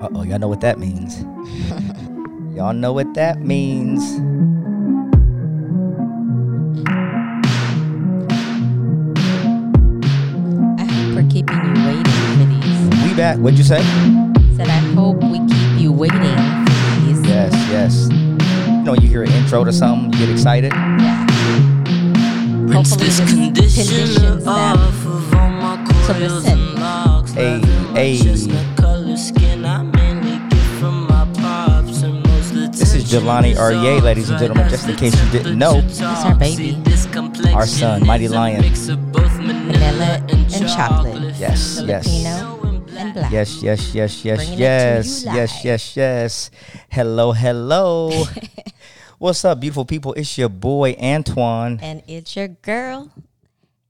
Uh oh, y'all know what that means. y'all know what that means. I hope we're keeping you waiting for these. We back. What'd you say? Said I hope we keep you waiting for these. Yes, yes. You know, you hear an intro to something, you get excited. Yeah. Hopefully this this conditioner conditions them of all my to listen. Hey, hey. chestnut color skin I mainly get from my pops and most of the This is tension Jelani is Aryeh, ladies and gentlemen, just in case you didn't know. temperature That's our baby. See, this complexion Our son, Mighty Lion. mix of both Vanilla and chocolate. Yes, yes. Filipino and black. Yes, yes, yes, yes, Bringing yes, yes, yes, yes. Hello, hello. What's up, beautiful people? It's your boy Antoine. And it's your girl,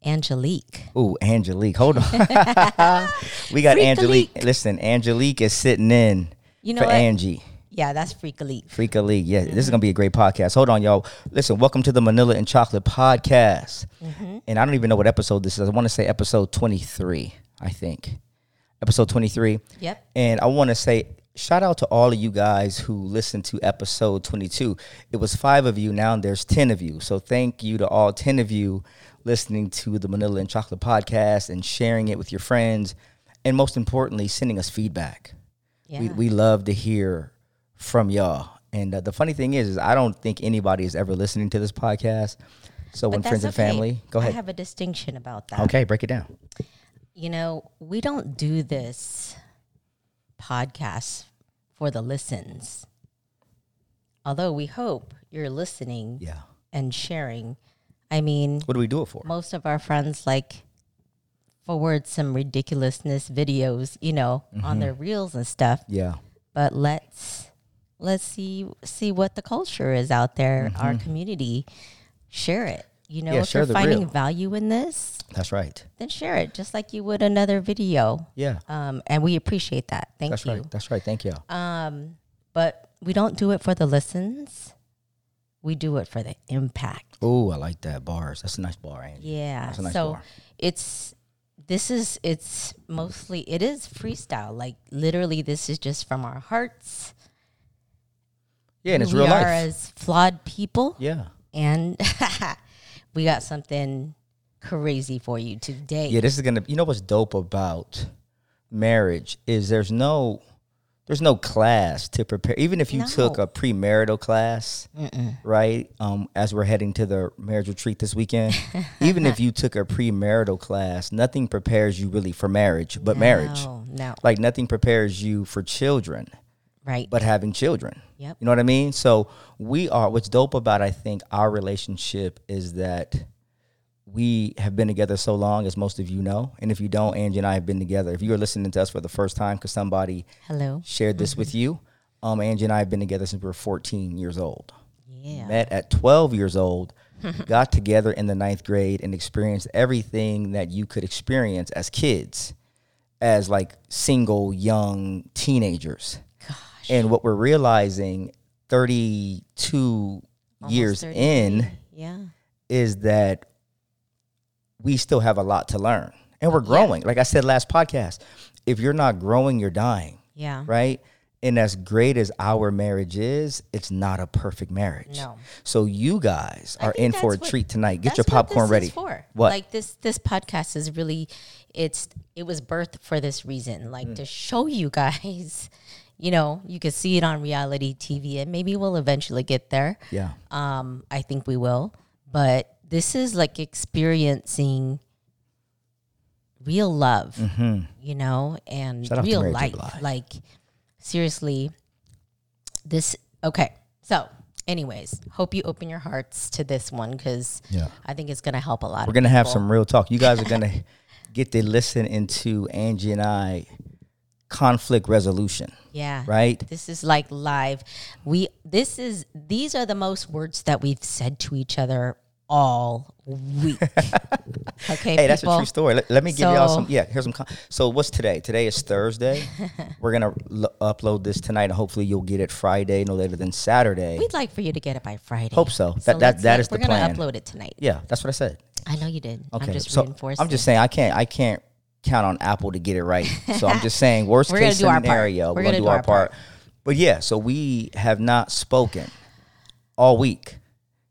Angelique. Ooh, Angelique. Hold on. we got Angelique. Listen, Angelique is sitting in You know for what? Angie. Yeah, that's Freak Elite. Freaka League. Yeah, this is gonna be a great podcast. Hold on, y'all. Listen, welcome to the Manila and Chocolate Podcast. Mm-hmm. And I don't even know what episode this is. I want to say episode twenty three. I think episode twenty three. Yep. And I want to say shout out to all of you guys who listened to episode 22. It was five of you. Now there's 10 of you. So thank you to all 10 of you listening to the Manila and Chocolate podcast and sharing it with your friends. And most importantly, sending us feedback. Yeah. We, we love to hear from y'all. And uh, the funny thing is, is I don't think anybody is ever listening to this podcast. So when But friends and family, go ahead. I have a distinction about that. Okay, break it down. You know, we don't do this podcast for the listens. Although we hope you're listening Yeah. and sharing. I mean, What do we do it for? most of our friends like forward some ridiculousness videos, you know, Mm-hmm. on their reels and stuff. Yeah. But let's let's see see what the culture is out there, our community. Share it. You know, Mm-hmm. Yeah, if you're finding value in this, That's right. then share it just like you would another video. Yeah. Um, and we appreciate that. Thank That's you. right. That's right. Thank y'all. Um, but we don't do it for the listens. We do it for the impact. Oh, I like that bars. That's a nice bar, Angie. Yeah. Nice so bar. it's this is it's mostly it is freestyle. Like literally this is just from our hearts. Yeah, and it's who real we are as flawed people. Yeah. And we got something crazy for you today. Yeah, this is gonna. You know what's dope about marriage is there's no there's no class to prepare. Even if you took a premarital class, right? Um, as we're heading to the marriage retreat this weekend, even if you took a premarital class, nothing prepares you really for marriage, but marriage. No, no. Like nothing prepares you for children. Right. but having children. Yep. You know what I mean? So we are what's dope about I think our relationship is that we have been together so long, as most of you know. And if you don't, Angie and I have been together. If you are listening to us for the first time because somebody Hello. shared this with you, um, Angie and I have been together since we were 14 years old. Yeah. Met at 12 years old, got together in the ninth grade, and experienced everything that you could experience as kids, as like single young teenagers. Gosh. And what we're realizing 32 Almost years 30. in Yeah. is that we still have a lot to learn. And we're growing. Like I said last podcast, if you're not growing, you're dying, Yeah. right? And as great as our marriage is, it's not a perfect marriage. No. So you guys are in for a what- treat tonight. Get your popcorn ready. For. What? Like this this podcast is really it's it was birthed for this reason, Mm. like to show you guys, you know, you can see it on reality TV and maybe we'll eventually get there. yeah. Um I think we will, but this is like experiencing real love, you know, and Mm-hmm. Shout real life. Like seriously, this okay. So, anyways, hope you open your hearts to this one because Yeah. I think it's gonna help a lot. We're gonna have some real talk. You guys are gonna get to listen into Angie and I conflict resolution, yeah. right? This is like live. We this is these are the most words that we've said to each other all week. okay, Hey, that's a true story. Let, let me give y'all some. Yeah, here's some. Con- so what's today? Today is Thursday. We're gonna l- upload this tonight, and hopefully you'll get it Friday, no later than Saturday. We'd like for you to get it by Friday. Hope so. That- that- that get- is uh, the we're gonna upload it tonight. yeah, that's what I said. I know you did. Okay, I'm just so reinforcing. I'm just saying I can't I can't count on Apple to get it right. So I'm just saying, worst We're gonna case do our part. scenario, We're we're, gonna, gonna do our part. part. But yeah, so we have not spoken all week,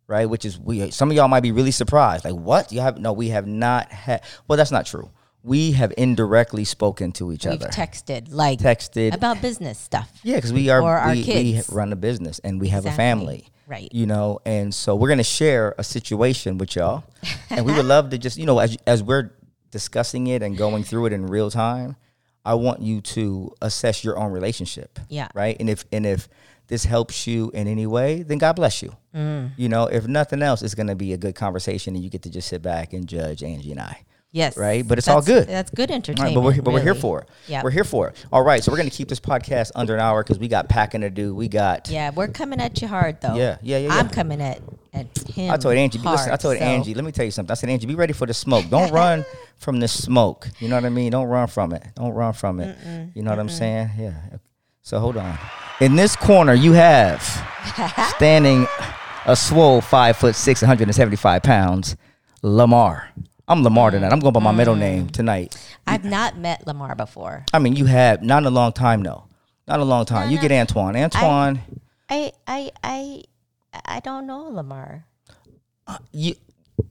right? Which is we. Some of y'all might be really surprised, like what you have? No, we have not had. Well, that's not true. We have indirectly spoken to each We've other, texted like texted about business stuff. yeah, because we are Or our we, we kids. run a business and we have a family, Right. You know, and so we're gonna share a situation with y'all, and we would love to just you know as as we're discussing it and going through it in real time, I want you to assess your own relationship, Yeah. right? And if and if this helps you in any way, then God bless you. Mm. You know, if nothing else, it's gonna be a good conversation, and you get to just sit back and judge Angie and I. Yes. Right, but it's all good. That's good entertainment. right, but we're, but we're here for it. Yep. We're here for it. All right, so we're gonna keep this podcast under an hour because we got packing to do. We got. Yeah, we're coming at you hard though. Yeah, yeah, yeah, I'm coming at at him. I told Angie, listen, I told so- Angie, let me tell you something. I said, Angie, be ready for the smoke. Don't run from the smoke. You know what I mean? Don't run from it. Don't run from it. You know what I'm saying? Yeah. So hold on. In this corner, you have standing a swole five foot six, 175 pounds, Lamar. I'm Lamar tonight. I'm going by my middle Mm. name tonight. I've not met Lamar before. I mean, you have not in a long time though. Not a long time. you get Antoine. Antoine, I I I I don't know Lamar. you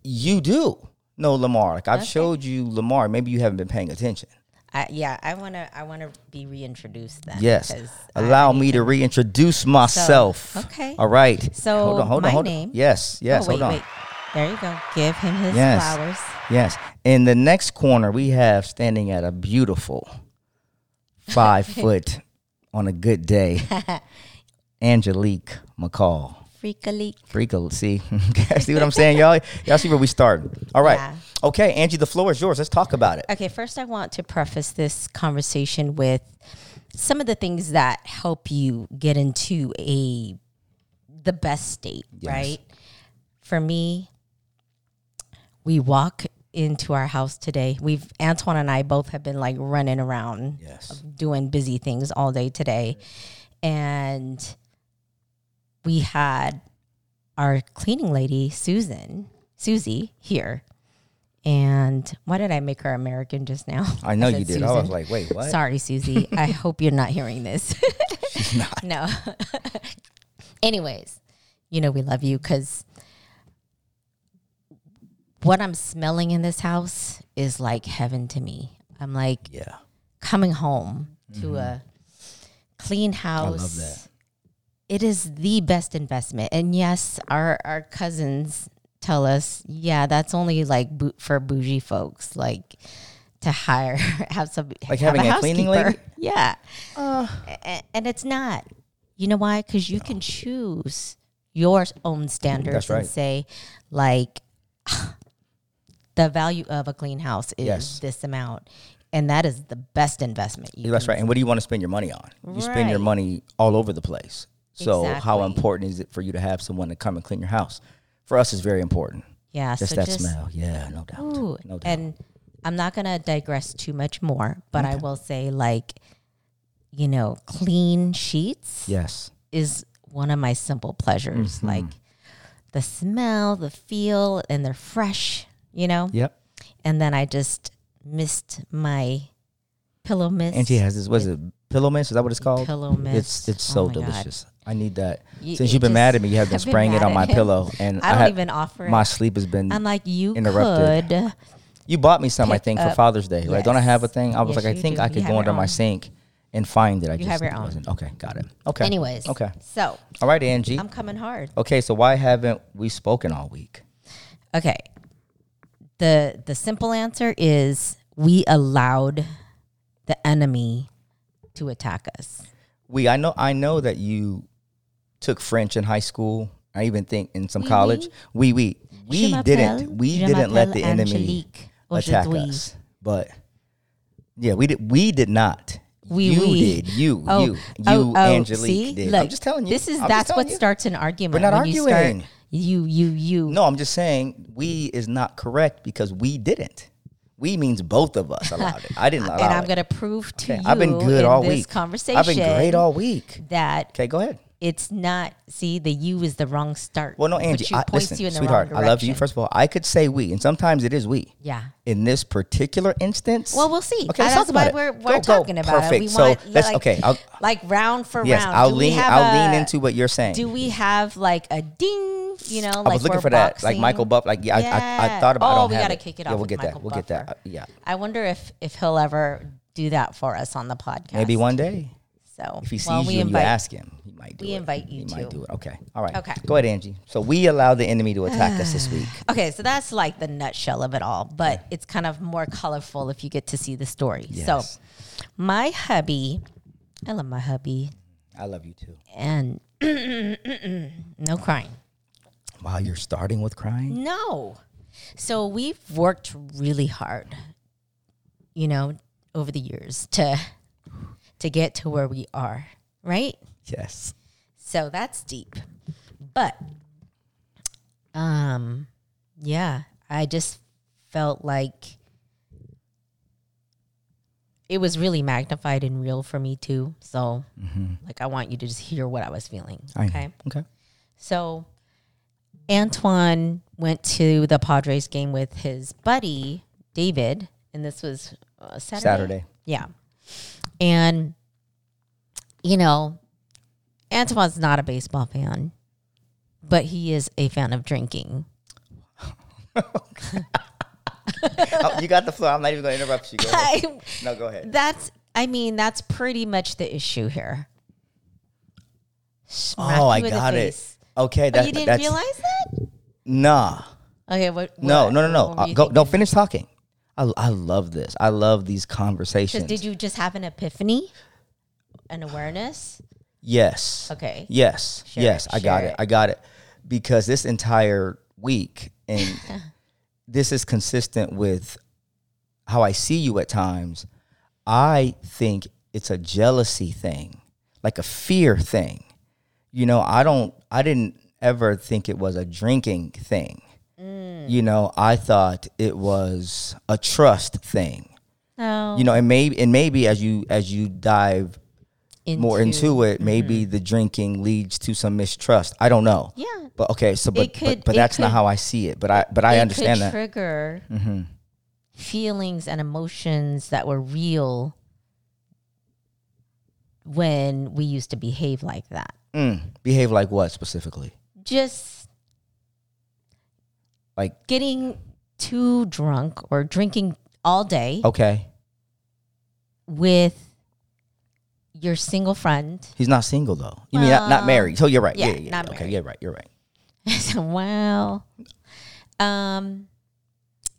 you do know Lamar. Like I've Okay. showed you Lamar. Maybe you haven't been paying attention. I, yeah, I wanna I wanna be reintroduced then. Yes. Allow me to reintroduce myself. okay. All right. So, hold on, hold my on, hold name- on. Yes, yes, oh, wait, hold on. wait. There you go. Give him his Yes. flowers. Yes. In the next corner, we have standing at a beautiful five foot on a good day, Angelique McCall. Freak a leak. Freako, see, see what I'm saying, y'all? Y'all see where we started. All right. Yeah. Okay, Angie, the floor is yours. Let's talk about it. Okay, first I want to preface this conversation with some of the things that help you get into a the best state, Yes. right? For me, we walk into our house today. We've Antoine and I both have been like running around Yes. doing busy things all day today. And we had our cleaning lady, Susan, Susie, here. And why did I make her American just now? I know said you did. I was like, wait, what? Sorry, Susie. I hope you're not hearing this. She's not. no. Anyways, you know we love you because what I'm smelling in this house is like heaven to me. I'm like Yeah. coming home to mm-hmm. a clean house. Love that. It is the best investment. And yes, our our cousins tell us, yeah, that's only like bou- for bougie folks, like to hire have some Like have having a cleaning housekeeper. lady? Yeah, A- and it's not. You know why? Because you can choose your own standards That's right. and say, like, the value of a clean house is Yes. this amount, and that is the best investment. You That's can right. And what do you want to spend your money on? You spend your money all over the place. So how important is it for you to have someone to come and clean your house? For us, it's very important. Yeah, Just so that just smell. Yeah, no doubt. Ooh, no doubt. and I'm not gonna digress too much more, but I will say, like, you know, clean sheets yes. is one of my simple pleasures. Mm-hmm. Like the smell, the feel, and they're fresh. You know, Yep. and then I just missed my pillow mist. And she has this. Was it pillow mist? Is that what it's called? Pillow mist. It's it's Oh so my God. I need that. You- Since you've been mad at me, you have been I've been spraying it on my him. pillow, and I don't had- even offer. My sleep has been. I'm like, you interrupted. could. you bought me some, I think, for Father's Day, right? Don't I have a thing? I was Yes, like, I think do. I could go under my sink and find it. I just have your own. wasn't. Okay, got it. Okay. Anyways, Okay. So All right, Angie. I'm coming hard. Okay, so why haven't we spoken all week? Okay. The the simple answer is we allowed the enemy to attack us. We I know I know that you took French in high school. I even think in some Oui, college. We we we didn't we didn't let the enemy attack us. But yeah, we did we did not. Oui, you oui. did. You Oh, you oh, you oh, oh, Angelique see? did. Look, I'm just telling you. This is I'm that's what you. starts an argument. We're not when you start- arguing. You you you. No, I'm just saying we is not correct because we didn't. We means both of us allowed it. I didn't allow and I'm going to prove to Okay, you I've been good all week. conversation I've been great all week. that Okay, go ahead. It's not. See, the you is the wrong start. Well, no, Angie, I, listen, you in sweetheart, I love you. First of all, I could say we, and sometimes it is we. Yeah. In this particular instance, Well, we'll see. Okay, let's That's talk about why it. we're, Go, we're go. talking about Perfect. it. We So want let's- like, okay, I'll- like round for yes, round. I'll Do lean. I'll a- lean into what you're saying. Do we have like a ding? You know, I like was looking for that, like? Michael Buffer. Like yeah, I, I, I thought about. I Oh, we gotta it. kick it Yeah, off we'll get that. We'll get that. Uh, yeah, I wonder if if he'll ever do that for us on the podcast. maybe one day So if he sees well, you we and invite, you ask him, might do we it. invite you to. might do it. Okay, all right. Okay. go ahead, Angie. So we allow the enemy to attack us this week. Okay, so that's like the nutshell of it all, but it's kind of more colorful if you get to see the story. Yes. So, my hubby, I love my hubby, I love you too. and no crying. Wow, you're starting with crying. No. So we've worked really hard, you know, over the years to to get to where we are, right? Yes. So that's deep. But um yeah, I just felt like it was really magnified and real for me too. So like I want you to just hear what I was feeling. Okay. Okay. So Antoine went to the Padres game with his buddy David, and this was uh, Saturday. Saturday. Yeah. And, you know, Antoine's not a baseball fan, but he is a fan of drinking. oh, you got the floor. I'm not even going to interrupt you. Go ahead. I, No, go ahead. that's, I mean, that's pretty much the issue here. Smack Oh, I you in the got it. face. Okay, Oh, that, you didn't that's realize that? nah. Okay, what? No, what- no, no, no. were Uh, go, no, finish talking. I, I love this. I love these conversations. Did you just have an epiphany, an awareness? Yes. Okay. Yes. Yes. I got it. I got it. Because this entire week, and this is consistent with how I see you at times. I think it's a jealousy thing, like a fear thing. You know, I don't, I didn't ever think it was a drinking thing. Mm. You know, I thought it was a trust thing. No. You know, and maybe, and maybe as you as you dive more into it, maybe Mm-hmm. the drinking leads to some mistrust. I don't know. Yeah. But okay, so but could- but, but that's not how I see it. But I but I understand could that. trigger Mm-hmm. feelings and emotions that were real when we used to behave like that. Mm, behave like what specifically? Just Like getting too drunk or drinking all day okay, with your single friend. he's not single though. You mean not, not married? So you're right. Yeah, yeah, yeah. yeah. not okay, married. you're right. You're right. wow. Um,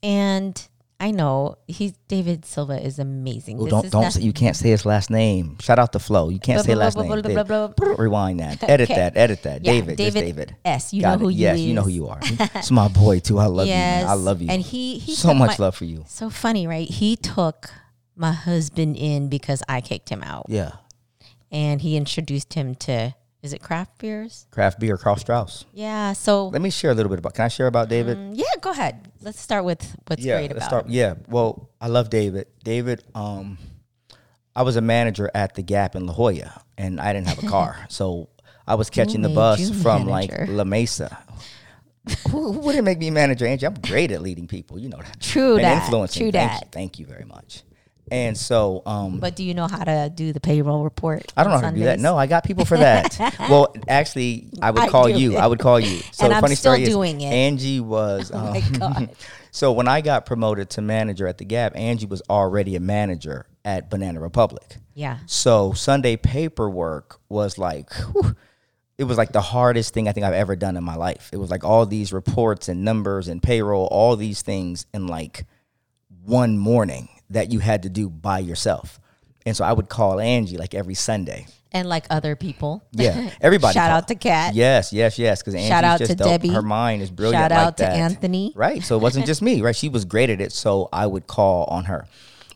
and I know he's David Silva is amazing. This don't is don't not- say you can't say his last name. Shout out the flow. You can't Blah, say blah, last blah, name. blah, blah, blah. Rewind that. Edit Okay. that. Edit that. Yeah, David. David David. S. You Got know who it. you Yes, you know who is. you are. It's my boy too. I love you. Man. I love you. And he he so much my- love for you. So funny, right? He took my husband in because I kicked him out, Yeah. And he introduced him to is it craft beers? Craft beer, Karl Strauss. Yeah. So Let me share a little bit about. Can I share about David? mm, yeah, go ahead. Let's start with what's yeah, great about start. him. Yeah, well, I love David. David, um, I was a manager at the Gap in La Jolla, and I didn't have a car, so I was catching the bus from like? La Mesa. who, who wouldn't make me manager, Angie? I'm great at leading people. You know that. True and that. influencing. True thank that. You, thank you very much. And so, um, But do you know how to do the payroll report? I don't know how to do that. No, I got people for that. well, actually, I would call do you. I would call you. So And the I'm funny still story is, doing it. Angie was. Oh my um, God. so when I got promoted to manager at the Gap, Angie was already a manager at Banana Republic. Yeah. So Sunday paperwork was like, whew, it was like the hardest thing I think I've ever done in my life. It was like all these reports and numbers and payroll, all these things in like one morning that you had to do by yourself. And so I would call Angie like every Sunday. And like other people. Yeah, everybody. Shout call- out to Kat. Yes, yes, yes. Because Angie's Shout out just to dope. Debbie. Her mind is brilliant. Shout like out to that. Anthony. Right. So it wasn't just me. Right. She was great at it. So I would call on her.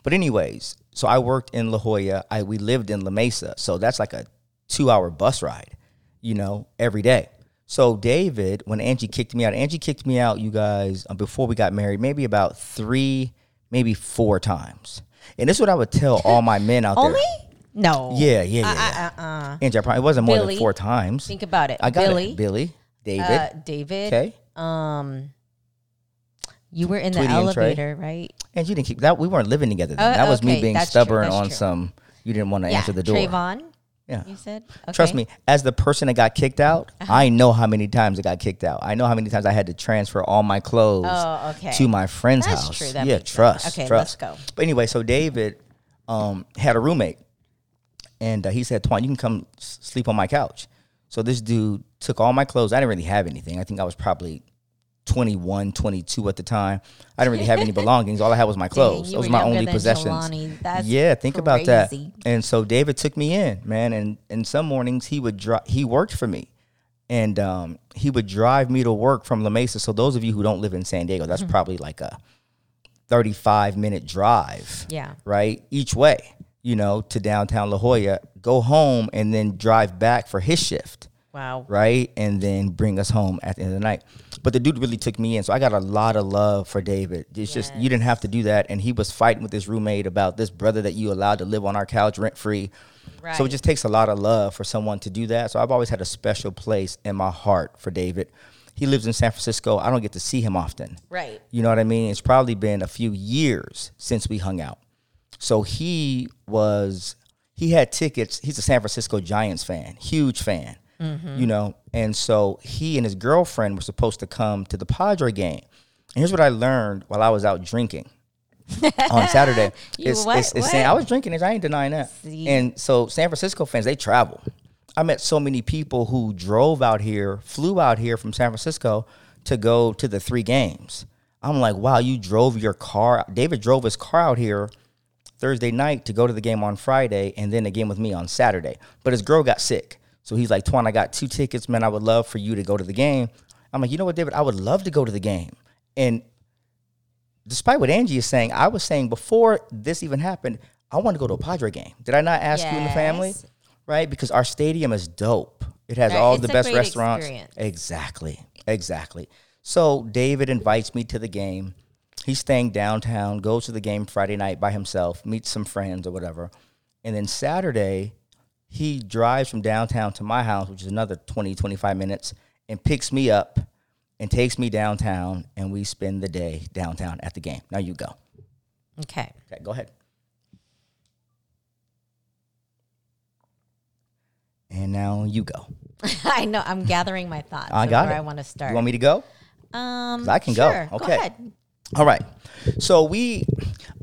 But anyways, so I worked in La Jolla. I we lived in La Mesa. So that's like a two hour bus ride. You know, every day. So David, when Angie kicked me out, Angie kicked me out. You guys uh, before we got married, maybe about three, maybe four times. And this is what I would tell all my men out there. Only? there. No. Yeah, yeah, yeah. Uh, uh, uh, Angie, I probably it wasn't more Billy. than four times. Think about it. I got Billy, it. Billy, David. uh, David. okay. Um, you were in the Tweety Trey. elevator, right? And you didn't keep that. We weren't living together. Then. Oh, that was me being that's true, stubborn that's on true. some. You didn't want to yeah. answer the door. Trayvon. Yeah. You said. Trust me, as the person that got kicked out, Uh-huh. I know how many times I got kicked out. I know how many times I had to transfer all my clothes Oh, okay. to my friend's That's house. true. That yeah, makes sense. trust. Okay, trust. let's go. But anyway, so David um, had a roommate, and uh, he said, "Twan, you can come s- sleep on my couch." So this dude took all my clothes. I didn't really have anything. I think I was probably 21, 22 at the time. I didn't really have any belongings. All I had was my clothes. you Those were was my only possessions. Yeah, think about that. And so David took me in, man, and and some mornings he would drive. He worked for me, and um, he would drive me to work from La Mesa. So those of you who don't live in San Diego, Mm-hmm. that's probably like a thirty-five minute drive, Yeah. right, each way. You know, to downtown La Jolla, go home, and then drive back for his shift Wow. right? And then bring us home at the end of the night. But the dude really took me in. So I got a lot of love for David. It's just, you didn't have to do that. And he was fighting with his roommate about this brother that you allowed to live on our couch rent free. Right. So it just takes a lot of love for someone to do that. So I've always had a special place in my heart for David. He lives in San Francisco. I don't get to see him often. Right. You know what I mean? It's probably been a few years since we hung out. So he was he had tickets. He's a San Francisco Giants fan, huge fan. Mm-hmm. You know, and so he and his girlfriend were supposed to come to the Padre game. And here's what I learned while I was out drinking on Saturday. It's, what? it's, it's saying I was drinking. I ain't denying that. See? And so San Francisco fans, they travel. I met so many people who drove out here, flew out here from San Francisco to go to the three games. I'm like, wow, you drove your car. David drove his car out here Thursday night to go to the game on Friday and then the game with me on Saturday. But his girl got sick. So he's like, Twan, I got two tickets, man. I would love for you to go to the game. I'm like, you know what, David? I would love to go to the game. And despite what Angie is saying, I was saying before this even happened, I want to go to a Padre game. Did I not ask you in the family? Right? Because our stadium is dope. It has Right, all it's the best restaurants. experience. Exactly. Exactly. So David invites me to the game. He's staying downtown, goes to the game Friday night by himself, meets some friends or whatever. And then Saturday, he drives from downtown to my house, which is another 20, 25 minutes, and picks me up and takes me downtown, and we spend the day downtown at the game. Now you go. Okay. Okay, go ahead. And now you go. I know. I'm gathering my thoughts. I got where it. I want to start. You want me to go? um, I can go. sure. Okay. ahead. All right. So we,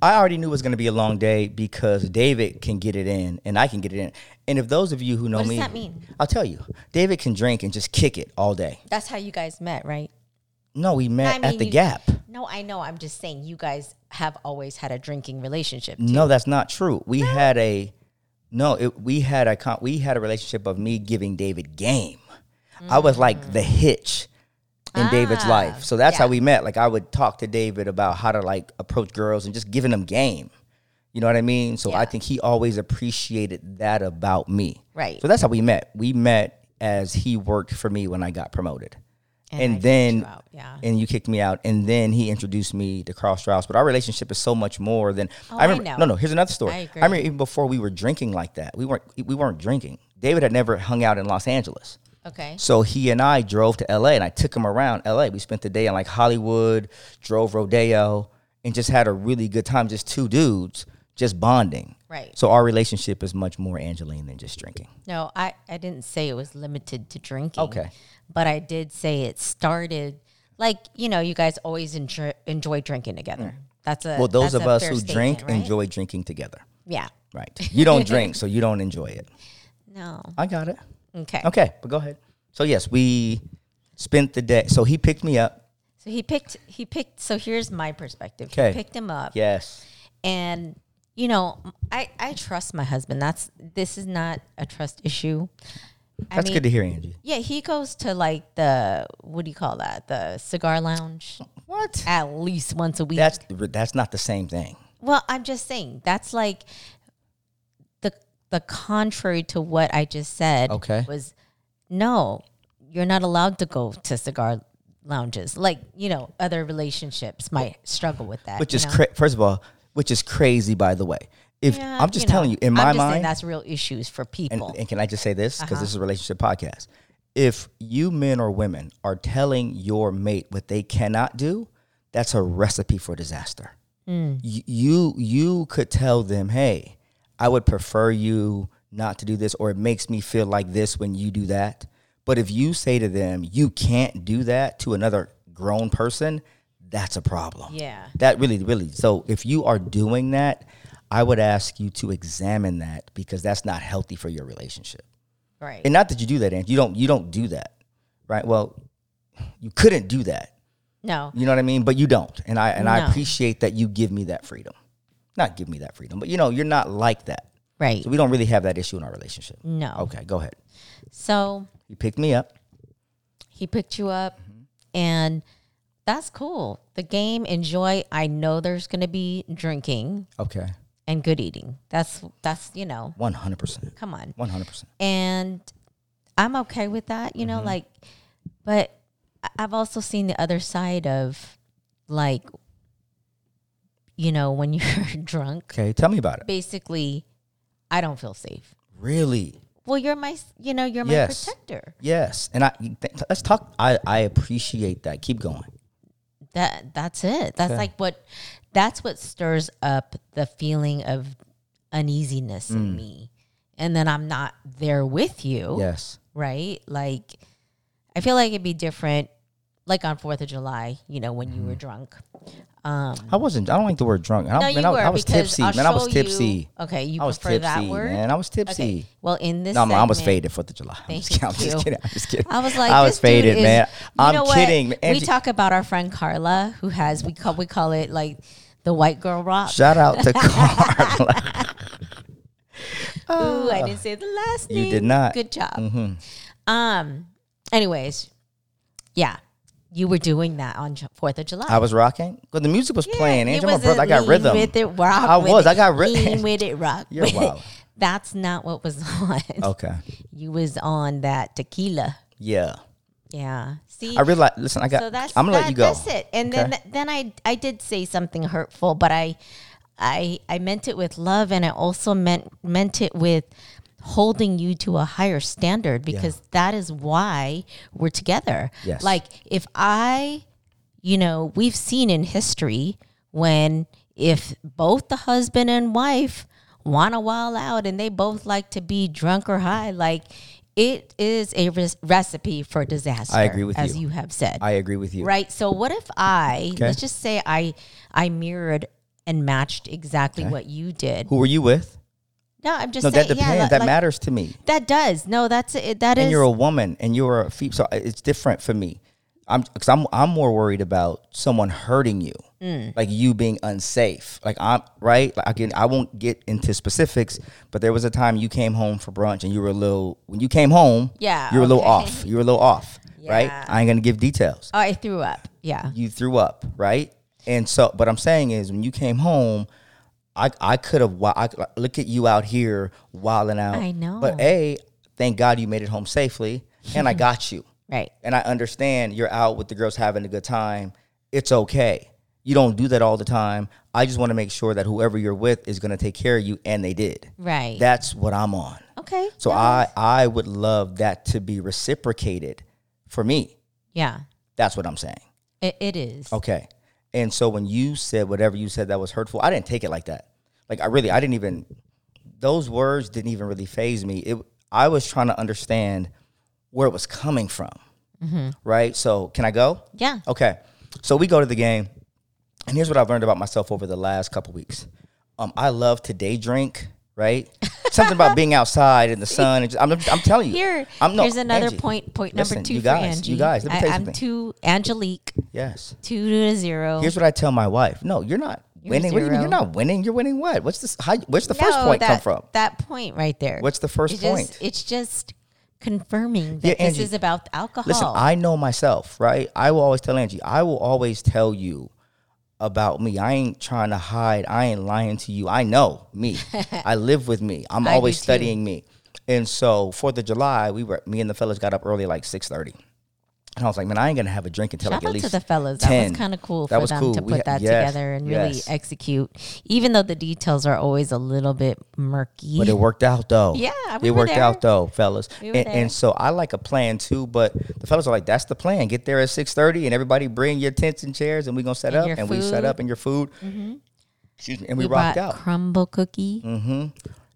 I already knew it was going to be a long day because David can get it in and I can get it in. And if those of you who know What does me, that mean? I'll tell you, David can drink and just kick it all day. That's how you guys met, right? No, we met I at the you- Gap. No, I know. I'm just saying you guys have always had a drinking relationship. No, that's not true. We had a no. It, we had a con- we had a relationship of me giving David game. I was like the mm. hitch in David's Ah, life. So that's how we met. Like I would talk to David about how to like approach girls and just giving them game. You know what I mean? So I think he always appreciated that about me. Right. So that's how we met. We met as he worked for me when I got promoted. And And, then you yeah. and you kicked me out, and then he introduced me to Karl Strauss. But our relationship is so much more than Oh, I I remember. know. No, no. Here's another story. I I, remember even before we were drinking like that. We weren't. We weren't drinking. David had never hung out in Los Angeles, Okay. so he and I drove to L.A. and I took him around L.A. We spent the day in like Hollywood, drove rodeo, and just had a really good time. Just two dudes, just bonding. Right. So our relationship is much more Angeline than just drinking. No, I, I didn't say it was limited to drinking. Okay. But I did say it started like, you know, you guys always enjoy, enjoy drinking together. That's a Mm. Well, those of us who drink right? enjoy drinking together. Yeah. Right. You don't drink, so you don't enjoy it. No. I got it. Okay. Okay, but go ahead. So yes, we spent the day. So he picked me up. So he picked he picked so here's my perspective. Okay. He picked him up Yes. and you know, I I trust my husband. That's this is not a trust issue. I That's mean, good to hear, Angie. Yeah, he goes to like the what do you call that? The cigar lounge What? at least once a week. That's that's not the same thing. Well, I'm just saying that's like the contrary to what I just said. Okay. was no, you're not allowed to go to cigar lounges. Like you know, other relationships might struggle with that. Which is know? cra- first of all, which is crazy by the way. If Yeah, I'm just you know, telling you, in I'm my just mind, that's real issues for and, people. and can I just say this because Uh-huh. this is a relationship podcast. If you men or women are telling your mate what they cannot do, that's a recipe for disaster. Mm. Y- You you could tell them, "Hey, I would prefer you not to do this, or it makes me feel like this when you do that." But if you say to them, "You can't do that" to another grown person, that's a problem. yeah. That really, really. So if you are doing that, I would ask you to examine that because that's not healthy for your relationship. Right. And not that you do that, and You don't. You don't do that, right? Well, you couldn't do that. no. You know what I mean? But you don't, and I and I appreciate that you give me that freedom. Not give me that freedom, but you know, you're not like that. Right. So we don't really have that issue in our relationship. No. Okay, go ahead. So You picked me up. he picked you up Mm-hmm. and that's cool. The game, enjoy. I know there's gonna be drinking Okay, and good eating. That's that's you know, one hundred percent, come on. one hundred percent. and I'm okay with that, you know, Mm-hmm. like, but I've also seen the other side of like, you know, when you're drunk, Okay, tell me about it. basically, I don't feel safe. Really? Well, you're my, you know, you're my Yes. protector. Yes, and I th- let's talk. I I appreciate that. Keep going. That that's it. That's Okay. like what, that's what stirs up the feeling of uneasiness Mm. in me, and then I'm not there with you. Yes. right? Like, I feel like it'd be different, like on Fourth of July, you know, when you were drunk. Um, I wasn't. I don't like the word drunk. I, no, man, you I, were I was because tipsy. I'll Man, I was show tipsy. You, okay, you I was prefer tipsy, that word, man. I was tipsy. Okay. Well, in this, No, man, I was segment- faded Fourth of July. I'm Thank just, kidding. I'm just kidding. I'm just kidding. I was like, I was this dude faded, is- man. you I'm know what? kidding. we Angie- talk about our friend Carla, who has we call we call it like the white girl rock. Shout out to Carla. Ooh, I didn't say the last name. You did not. Good job. Mhm. Um. Anyways, yeah, you were doing that on Fourth of July. I was rocking. But the music was playing. it Angie, my was brother, I got rhythm. With it, rock I was. it, I got rhythm. with it, rock. You're wild. That's not what was on. Okay. You was on that tequila. Yeah. Yeah. See, I really like, listen, I got, so that's I'm to that, let you go. That's it. And then then I I did say something hurtful, but I I I meant it with love, and I also meant meant it with holding you to a higher standard because that is why we're together. Yes. Like if I, you know, we've seen in history when if both the husband and wife want to wild out and they both like to be drunk or high, like it is a res- recipe for disaster. I agree with as you. you have said. I agree with you. Right. So what if I Okay. let's just say I I mirrored and matched exactly what you did. Who were you with? No, I'm just No, saying. that depends. yeah, that matters to me. That does. No, that's it. That and is- you're a woman and you're a female, so it's different for me. I'm because I'm I'm more worried about someone hurting you, Mm. like you being unsafe. Like I'm right. Like again, I won't get into specifics, but there was a time you came home for brunch and you were a little. When you came home, Yeah, you were a little off. You were a little off, right? I ain't gonna give details. oh, I threw up. Yeah. You threw up, right? And so, but I'm saying is when you came home. I, I could have I look at you out here wilding out. I know. But a, thank God you made it home safely, and I got you Right. and I understand you're out with the girls having a good time. It's okay. You don't do that all the time. I just want to make sure that whoever you're with is going to take care of you, and they did. Right. That's what I'm on. okay. So No. I I would love that to be reciprocated for me. Yeah. That's what I'm saying. It, it is. Okay. And so when you said whatever you said that was hurtful, I didn't take it like that. Like I really, I didn't even. Those words didn't even really phase me. It. I was trying to understand where it was coming from. Right. So can I go? Yeah. Okay. So we go to the game, and here's what I've learned about myself over the last couple weeks. Um, I love to day drink. Right. Something about being outside in the sun. And just, I'm, I'm telling you. Here, I'm, no, here's another Angie, point. Point listen, number two you for guys, Angie. You guys, let me I, tell you I'm something. two Angelique, yes. two to zero. Here's what I tell my wife. No, you're not You're winning. What do you mean? You're not winning? You're winning what? What's this? How, where's the first point that, come from? That point right there. What's the first It's point? Just, it's just confirming that Yeah, this is about alcohol. Listen, I know myself, right? I will always tell Angie, I will always tell you about me. I ain't trying to hide. I ain't lying to you. I know me. I live with me. I'm I always studying me. And so Fourth of July, we were me and the fellas got up early, like six thirty. And I was like, man, I ain't gonna have a drink until Shout like at least to the fellas. That 10. was kind of cool That for them cool. to put ha- that yes, together and really yes. execute, even though the details are always a little bit murky. But it worked out though. Yeah, we it worked there. out though, fellas. We and, and so I like a plan too. But the fellas are like, "That's the plan. Get there at six thirty, and everybody bring your tents and chairs, and we are gonna set And up, and we set. Mm-hmm. up, and your food. Excuse me, and we, we rocked out. crumble cookie. hmm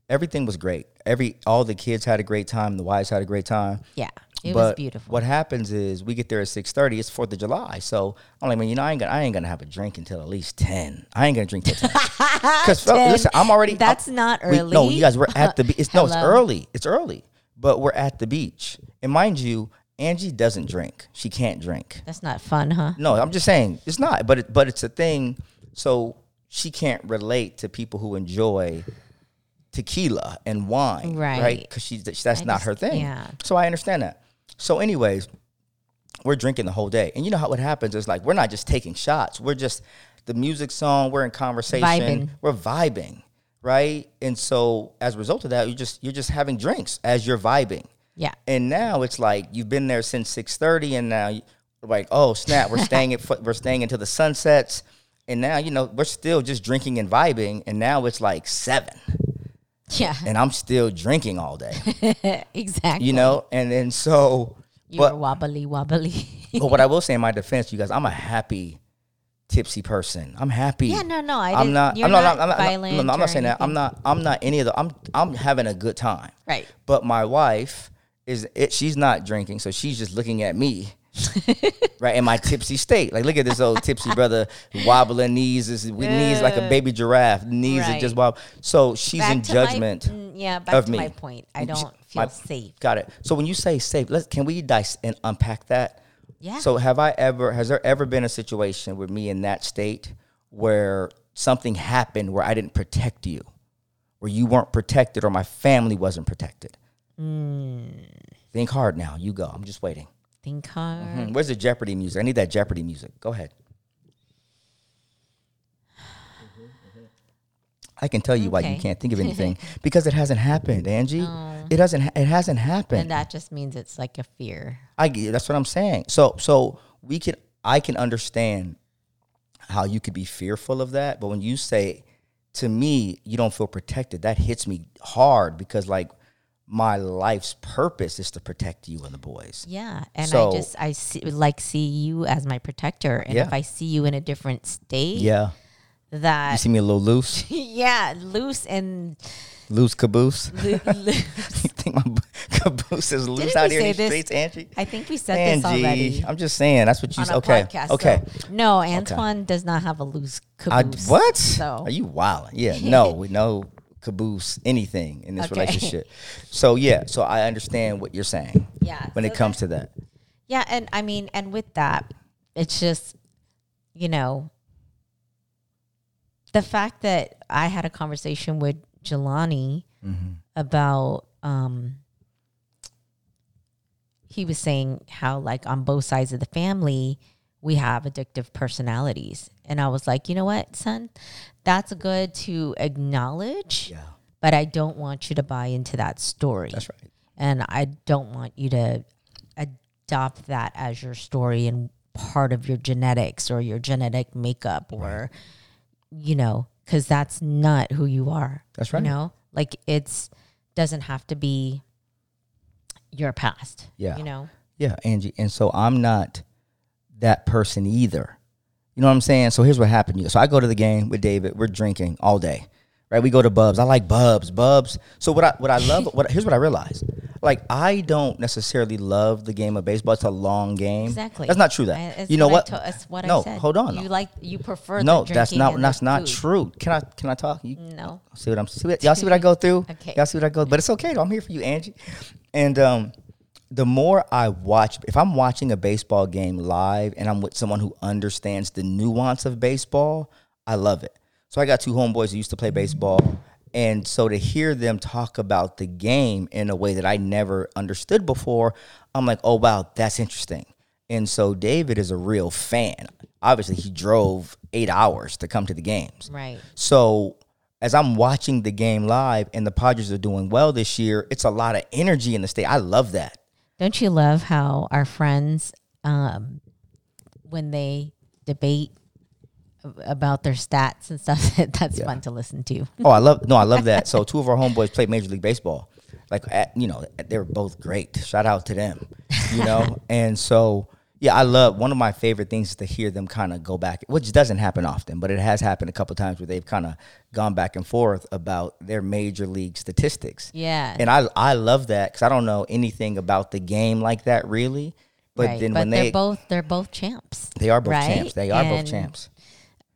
Everything was great. Every all the kids had a great time. The wives had a great time. Yeah, it but was beautiful. What happens is we get there at six thirty. It's Fourth of July, so I'm like, man, you know, I ain't gonna, I ain't gonna have a drink until at least ten. I ain't gonna drink till ten. Because oh, listen, I'm already. That's I'm- not we- no, you guys, we're at the. Be- it's no, it's early. It's early, but we're at the beach. And mind you, Angie doesn't drink. She can't drink. That's not fun, huh? No, I'm just saying it's not. But it, but it's a thing. So she can't relate to people who enjoy tequila and wine, Right. Right? Because she's that's I not just- her thing. yeah. So I understand that. So, anyways, we're drinking the whole day, and you know how what happens is like we're not just taking shots. We're just the music song. We're in conversation. Vibing. We're vibing, right? And so as a result of that, you just you're just having drinks as you're vibing. Yeah. And now it's like you've been there since six thirty, and now you- like, oh snap, we're staying at we're staying until the sun sets. and now you know we're still just drinking and vibing, and now it's like seven, Yeah, and I'm still drinking all day, exactly. you know, and then so, you but wobbly wobbly. but what I will say in my defense, you guys, I'm a happy tipsy person. I'm happy. Yeah, no, no, I I'm didn't- not. I'm not. not I'm not. violent no, no, I'm not saying that. I'm not. I'm not any of the. I'm. I'm having a good time. right. But my wife is it, she's not drinking, so she's just looking at me. right in my tipsy state, like look at this old tipsy brother wobbling knees, is with knees like a baby giraffe, knees are just Right. wobble. So she's Back in to my- judgment. mm, yeah, back of to me. my point. I don't feel my- safe. Got it. So when you say safe, let's can we dice and unpack that? Yeah. So have I ever has there ever been a situation with me in that state where something happened where I didn't protect you, where you weren't protected or my family wasn't protected? Hmm. Think hard now. You go. I'm just waiting. Think hard. Hmm, Where's the Jeopardy music? I need that Jeopardy music. Go ahead. I can tell you why you can't think of anything because it hasn't happened, Angie. It doesn't. ha- It hasn't happened. And that just means it's like a fear. I that's what I'm saying. So so we can I can understand how you could be fearful of that, but when you say to me you don't feel protected, that hits me hard because like my life's purpose is to protect you and the boys. Yeah, and So- I just I see, like see you as my protector, and Yeah. if I see you in a different state, Yeah. That you see me a little loose, yeah, loose and loose caboose. lo- you think my caboose is loose Didn't out here in the this? streets, Angie? I think we said this already I'm just saying that's what you said. Okay, podcast. okay. so- no, Antoine does not have a loose I, caboose. what? So Are you wild? Yeah, no, we no caboose anything in this Okay. relationship. So yeah, so I understand what you're saying yeah, when so it comes to that. Yeah, and I mean, and with that, it's just, you know, the fact that I had a conversation with Jelani Mm-hmm. about, um, he was saying how, like, on both sides of the family, we have addictive personalities. And I was like, you know what, son, that's good to acknowledge, Yeah, but I don't want you to buy into that story that's right. and I don't want you to adopt that as your story and part of your genetics or your genetic makeup or you know because that's not who you are That's right. you know like it's doesn't have to be your past Yeah. you know Yeah, Angie. And so I'm not that person either. You know what I'm saying? So here's what happened. So I go to the game with David. We're drinking all day. Right? We go to Bubs. I like Bubs. Bubs. So what I what I love what here's what I realized. Like I don't necessarily love the game of baseball. It's a long game. exactly That's not true. That I- you know I what? to- what no, I said hold on. you like you prefer no, that's not that's not true. Can I can I talk? You no See what I'm see what, y'all see what I go through? Okay. Y'all see what I go, through. but it's okay. though. I'm here for you, Angie. And um, the more I watch, if I'm watching a baseball game live and I'm with someone who understands the nuance of baseball, I love it. So I got two homeboys who used to play mm-hmm. baseball, and so to hear them talk about the game in a way that I never understood before, I'm like, oh wow, that's interesting. And so David is a real fan. Obviously, he drove eight hours to come to the games. right So as I'm watching the game live and the Padres are doing well this year, it's a lot of energy in the state. I love that. Don't you love how our friends um, when they debate about their stats and stuff. That's Yeah. fun to listen to. Oh, I love no, I love that. So two of our homeboys played Major League Baseball. Like at, you know, they were both great. Shout out to them. You know, and so yeah, I love one of my favorite things is to hear them kind of go back, which doesn't happen often, but it has happened a couple times where they've kind of gone back and forth about their major league statistics. Yeah. and I I love that because I don't know anything about the game like that really. But right. then but when they're they both they're both champs. they are both right? champs, they are both champs.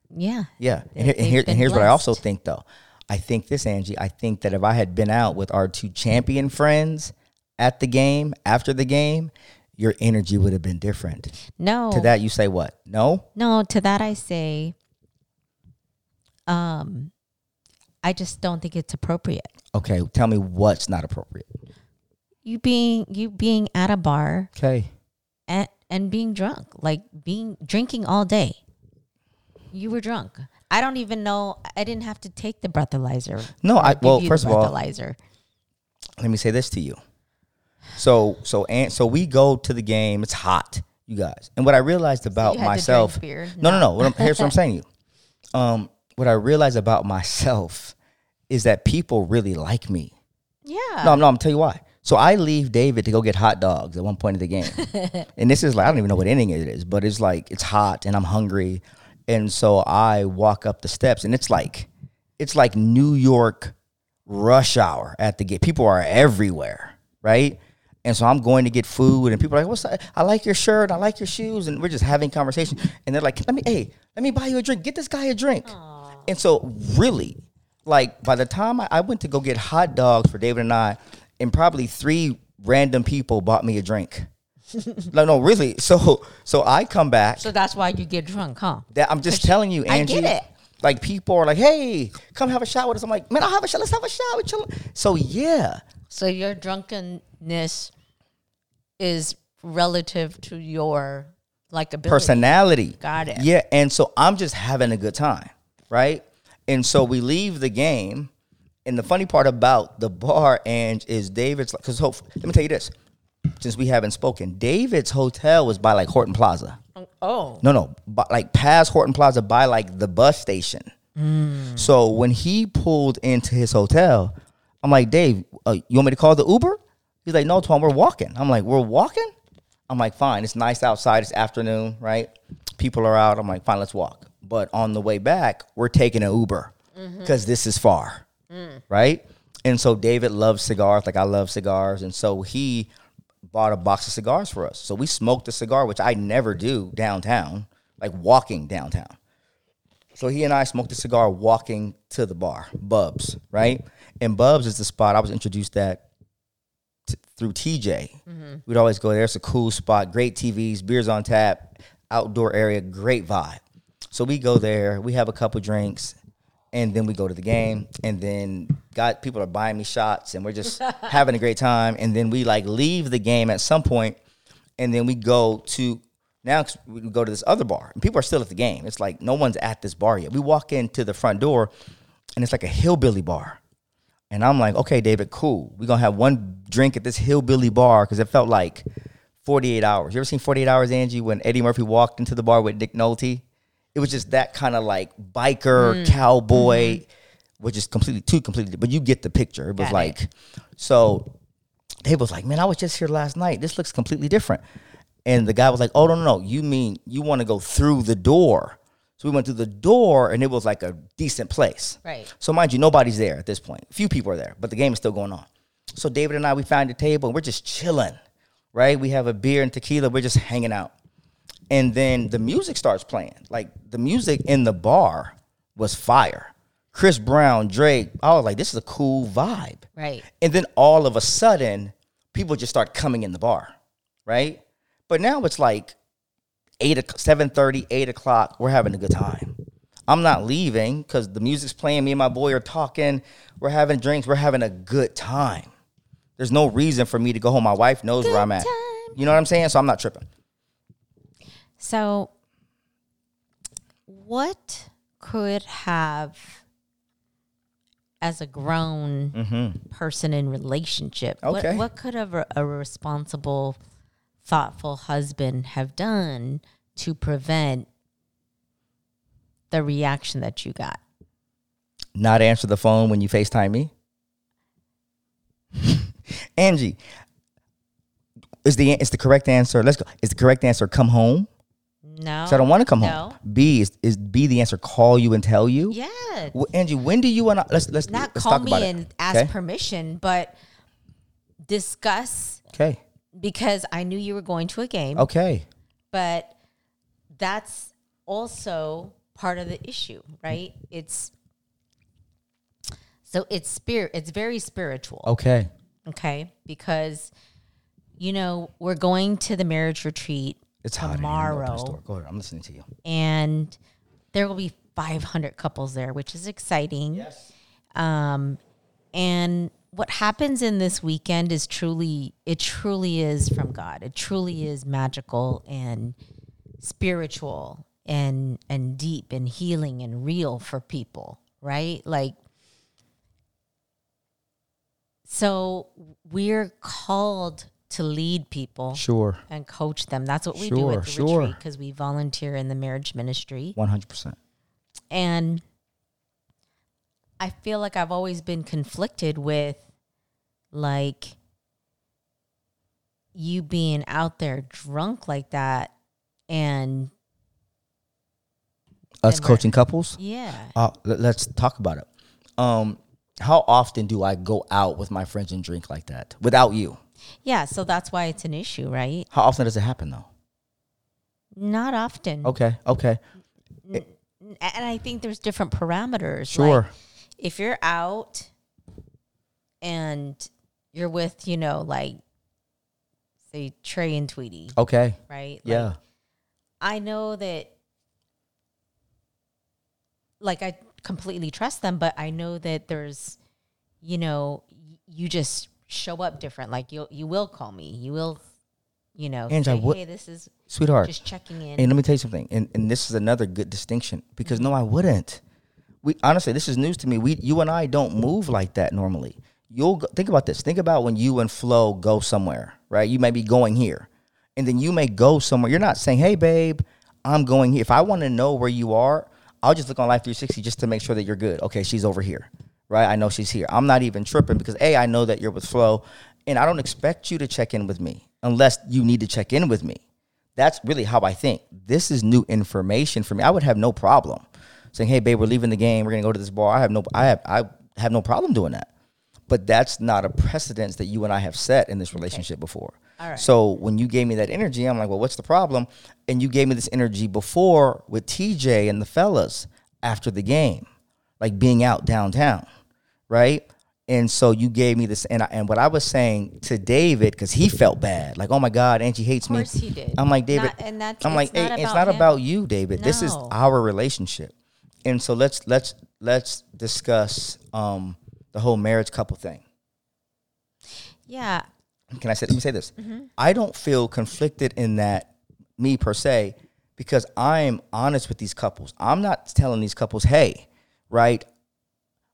Yeah. Yeah, and, here, and, here, and here's what I also think though. I think this, Angie. I think that if I had been out with our two champion friends at the game after the game, your energy would have been different. No. To that, you say what? No. No, to that I say, um, I just don't think it's appropriate. Okay, tell me what's not appropriate. You being you being at a bar Okay. and and being drunk, like being drinking all day. You were drunk. I don't even know. I didn't have to take the breathalyzer. No, I- well, first of all, breathalyzer. Let me say this to you. So, so, and so we go to the game. It's hot, you guys. And what I realized about you had to drink myself. beer? No, no, No. What I'm, here's what I'm saying to you. Um, what I realized about myself is that people really like me. Yeah. No, no, I'm tell you why. So I leave David to go get hot dogs at one point in the game. and this is like I don't even know what inning it is, but it's like it's hot and I'm hungry. And so I walk up the steps and it's like it's like New York rush hour at the gate. People are everywhere, right? And so I'm going to get food and people are like, What's that? I like your shirt, I like your shoes, and we're just having conversation. And they're like, Let me hey, let me buy you a drink. Get this guy a drink. And so really, like by the time I, I went to go get hot dogs for David and I, and probably three random people bought me a drink. no, no, really. So, so I come back. so that's why you get drunk, huh? That I'm just telling you, Angie. I get it. Like people are like, "Hey, come have a shot with us." I'm like, "Man, I'll have a shot. Let's have a shot. We chill." So yeah, So your drunkenness is relative to your like ability. personality. Got it. Yeah, and so I'm just having a good time, right? And so we leave the game, and the funny part about the bar, and is David's because let me tell you this, since we haven't spoken, David's hotel was by like Horton Plaza. Oh. No, no, but like past Horton Plaza by like the bus station. So when he pulled into his hotel, I'm like, Dave, uh, you want me to call the Uber? He's like, No, Tom, we're walking. I'm like, We're walking? I'm like, Fine. It's nice outside. It's afternoon, right? People are out. I'm like, Fine, let's walk. But on the way back, we're taking an Uber mm-hmm. because this is far, mm. right? And so David loves cigars, like I love cigars, and so he bought a box of cigars for us. So we smoked a cigar, which I never do downtown, like walking downtown. So he and I smoked a cigar walking to the bar, Bubs, right? And Bubs is the spot I was introduced at t- through TJ. We'd always go there. It's a cool spot, great TVs, beers on tap, outdoor area, great vibe. So we go there, we have a couple drinks, and then we go to the game. And then got people are buying me shots, and we're just having a great time. And then we like leave the game at some point, and then we go to now we go to this other bar, and people are still at the game. It's like no one's at this bar yet. We walk into the front door, and it's like a hillbilly bar. And I'm like, okay, David, cool. We're gonna have one drink at this hillbilly bar because it felt like 48 hours. You ever seen 48 Hours, Angie, when Eddie Murphy walked into the bar with Nick Nolte? It was just that kind of like biker, mm. cowboy, mm-hmm. which is completely too completely, but you get the picture. It was Got it. like, so Dave was like, man, I was just here last night. This looks completely different. And the guy was like, oh, no, no, no. You mean you want to go through the door. So we went through the door and it was like a decent place. Right. So mind you, nobody's there at this point. A few people are there, but the game is still going on. So David and I, we found a table and we're just chilling, right? We have a beer and tequila. We're just hanging out. And then the music starts playing. Like the music in the bar was fire. Chris Brown, Drake. I was like, this is a cool vibe. Right. And then all of a sudden, people just start coming in the bar, right? But now it's like 8 o'clock, 7.30, 8 o'clock. We're having a good time. I'm not leaving because the music's playing. Me and my boy are talking. We're having drinks. We're having a good time. There's no reason for me to go home. My wife knows where I'm at. time. You know what I'm saying? So I'm not tripping. So, what could have, as a grown person in relationship, what- Mm-hmm. Okay. what, could have a, a responsible thoughtful husband have done to prevent the reaction that you got? Not answer the phone when you FaceTime me. Angie, is the is the correct answer? Let's go. Is the correct answer come home? No. So I don't want to come no. home. B is is B the answer? Call you and tell you. Yeah. Well, Angie, when do you and I let's let's Not let's call me and it. ask okay? permission, but discuss Okay. Because I knew you were going to a game. Okay. but that's also part of the issue, right? It's so it's spirit. It's very spiritual. Okay. Okay, because you know we're going to the marriage retreat It's hot in here. I'm gonna open the tomorrow. Go ahead. I'm listening to you. and there will be 500 couples there, which is exciting. Yes. Um, and what happens in this weekend is truly, it truly is from God. It truly is magical and spiritual and and deep and healing and real for people, right? Like so we're called to lead people Sure. and coach them. That's what we do at the sure. retreat because we volunteer in the marriage ministry. One hundred percent. And I feel like I've always been conflicted with like you being out there drunk like that and Us coaching couples. yeah. Uh, let, us talk about it. Um, how often do I go out with my friends and drink like that without you? Yeah, so that's why it's an issue, right? How often does it happen though? Not often. Okay. Okay. And I think there's different parameters. Sure. Like, if you're out and you're with, you know, like say Trey and Tweety, okay. right? Like, Yeah. I know that like I completely trust them, but I know that there's you know, y- you just show up different. Like you you will call me. You will you know, Angie, say, what- hey, this is Sweetheart. just checking in. And let me tell you something, and, and this is another good distinction because mm-hmm. no, I wouldn't. We honestly, this is news to me. We, you and I, don't move like that normally. You'll go, think about this. Think about when you and Flo go somewhere, right? You may be going here, and then you may go somewhere. You're not saying, "Hey, babe, I'm going here." If I want to know where you are, I'll just look on Life 360 just to make sure that you're good. Okay, she's over here, right? I know she's here. I'm not even tripping because a, I know that you're with Flo, and I don't expect you to check in with me unless you need to check in with me that's really how I think. This is new information for me. I would have no problem saying, "Hey, babe, we're leaving the game. We're gonna go to this bar." I have no, I have, I have no problem doing that. But that's not a precedence that you and I have set in this relationship before. All right. So when you gave me that energy, I'm like, "Well, what's the problem?" And you gave me this energy before with TJ and the fellas after the game, like being out downtown, right? And so you gave me this, and I, and what I was saying to David because he felt bad, like, "Oh my God, Angie hates Of me." course he did. I'm like David, Not- and that's- I'm like, it's not hey, it's about not him. about you, David. This is our relationship, and so let's let's let's discuss um, the whole marriage couple thing. yeah. Can I say? Let me say this. Mm-hmm. I don't feel conflicted in that me per se because I'm honest with these couples. I'm not telling these couples, hey, right?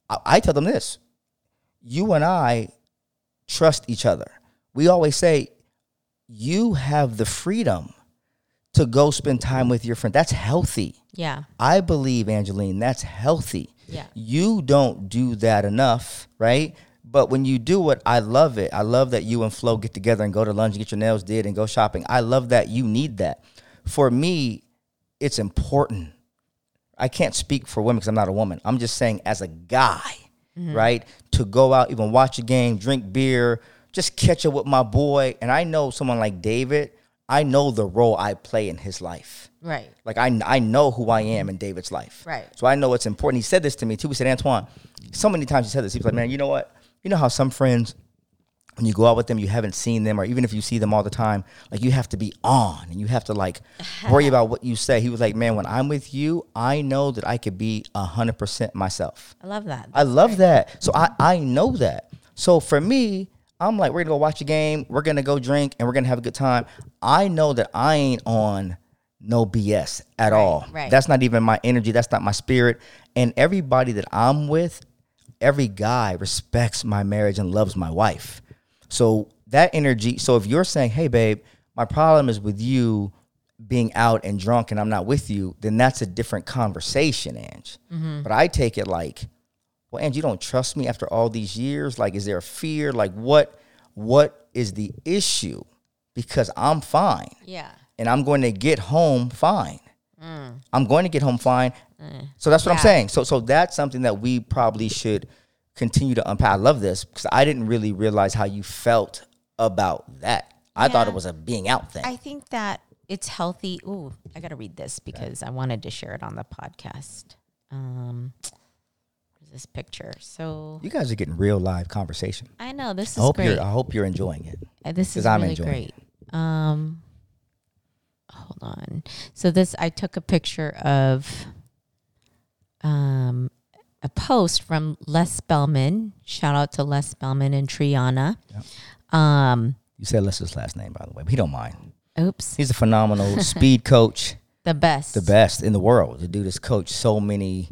I, I tell them this: you and I trust each other. We always say you have the freedom to go spend time with your friend. That's healthy. Yeah. I believe, Angeline, that's healthy. Yeah. You don't do that enough, right? But when you do it, I love it. I love that you and Flo get together and go to lunch and get your nails did and go shopping. I love that you need that. For me, it's important. I can't speak for women because I'm not a woman. I'm just saying, as a guy, mm-hmm. right, to go out, even watch a game, drink beer, just catch up with my boy. And I know someone like David, I know the role I play in his life. Right. Like I, I know who I am in David's life. Right. So I know it's important. He said this to me too. He said, Antoine, so many times he said this. He was like, man, you know what? You know how some friends, when you go out with them, you haven't seen them, or even if you see them all the time, like you have to be on and you have to like worry about what you say. He was like, man, when I'm with you, I know that I could be hundred percent myself. I love that. I love that. So I, I know that. So for me, I'm like, we're gonna go watch a game, we're gonna go drink, and we're gonna have a good time. I know that I ain't on no BS at all. right. That's not even my energy. That's not my spirit. And everybody that I'm with, every guy respects my marriage and loves my wife. So that energy. So if you're saying, hey, babe, my problem is with you being out and drunk and I'm not with you, then that's a different conversation, Ange. Mm-hmm. But I take it like, well, Ange, you don't trust me after all these years. Like, is there a fear? Like, what what is the issue? Because I'm fine Yeah. and I'm going to get home fine. I'm going to get home fine. So that's what I'm saying. So so that's something that we probably should continue to unpack. I love this because I didn't really realize how you felt about that. I thought it was a being out thing. I think that it's healthy. Ooh, I got to read this because I wanted to share it on the podcast. Um, this picture? So you guys are getting real live conversation. I know this is I hope great. you're I hope you're enjoying it. Uh, This is I'm really great. Um, hold on. So this, I took a picture of um, a post from Les Spellman. Shout out to Les Spellman and Triana. Um, You said Lester's last name, by the way, but he don't mind. oops, He's a phenomenal speed coach, the best. the best in the world. The dude has coached so many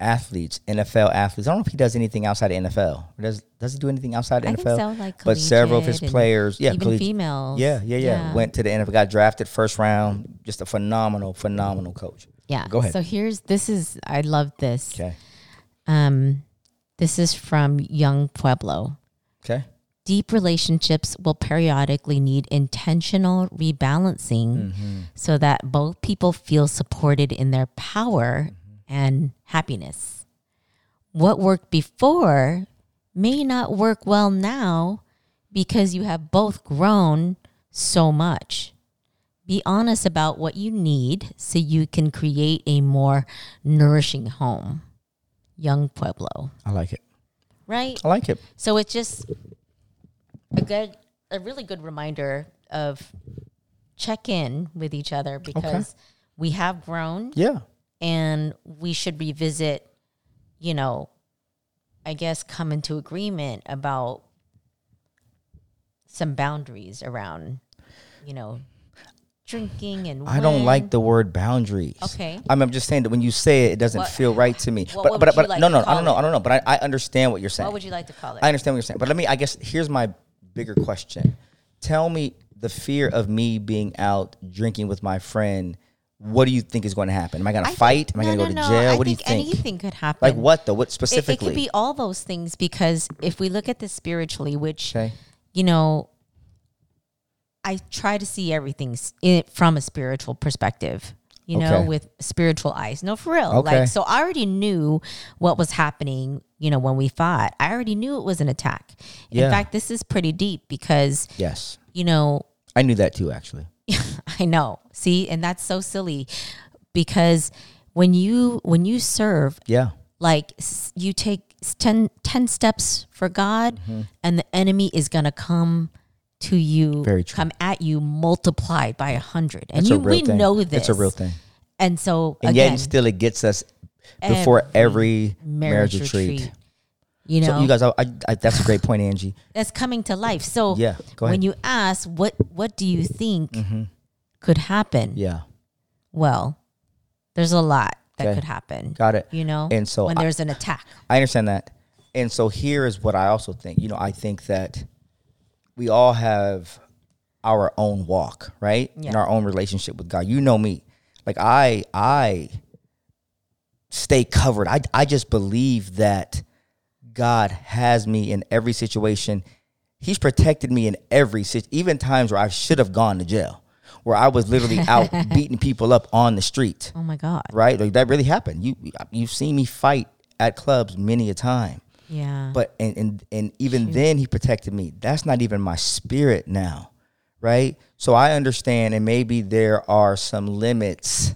athletes, NFL athletes. I don't know if he does anything outside of NFL. Does does he do anything outside of I NFL? so, like but several of his players, yeah, even collegiate- females. Yeah, yeah, yeah, Went to the NFL, got drafted first round. Just a phenomenal, phenomenal coach. Yeah. Go ahead. So here's this is I love this. Okay, Um, this is from Yung Pueblo. okay, Deep relationships will periodically need intentional rebalancing Mm-hmm. so that both people feel supported in their power and happiness. What worked before may not work well now because you have both grown so much. Be honest about what you need so you can create a more nourishing home. Yung Pueblo, I like it. right? I like it. So it's just a good, a really good reminder of check in with each other because we have grown Yeah, and we should revisit, you know, I guess come into agreement about some boundaries around, you know, drinking and I don't like the word boundaries. Okay. I'm, I'm just saying that when you say it, it doesn't What- feel right to me. what but would but, but like no, no, I don't know. I don't know. But I, I understand what you're saying. What would you like to call it? I understand what you're saying, but let me. I guess here's my bigger question. Tell me the fear of me being out drinking with my friend. What do you think is going to happen? Am I going to fight? Am I going to no, go to no. jail? I what do you think think? anything could happen. Like what though? What It, specifically? it could be all those things because if we look at this spiritually, which okay. you know, I try to see everything from a spiritual perspective. You know, Okay. with spiritual eyes. No, for real. Okay. Like, so I already knew what was happening. You know, when we fought, I already knew it was an attack. In Yeah. fact, this is pretty deep because Yes, you know I knew that too. Actually, I know. See, and that's so silly because when you when you serve, yeah, like you take s- 10, 10 steps for God Mm-hmm. and the enemy is going to come to you Very true. come at you multiplied by a hundred and It's you a we thing. know this It's a real thing. and so And again yet, still, it gets us before every marriage, retreat. You know So you guys, I, I, that's a great point, Angie. that's coming to life so Yeah, when. Mm-hmm. you ask what what do you think could happen Yeah, well there's a lot that Okay. could happen got it. you know And so when I- there's an attack I understand that. And so here is what I also think. You know, I think that we all have our own walk, right? In our own relationship with God. You know me. Like I I stay covered. I I just believe that God has me in every situation. He's protected me in every situation, even times where I should have gone to jail, where I was literally out beating people up on the street oh my god right? Like that really happened. You you've seen me fight at clubs many a time, yeah but and and, and even then he protected me. That's not even my spirit now, right? So I understand, and maybe there are some limits,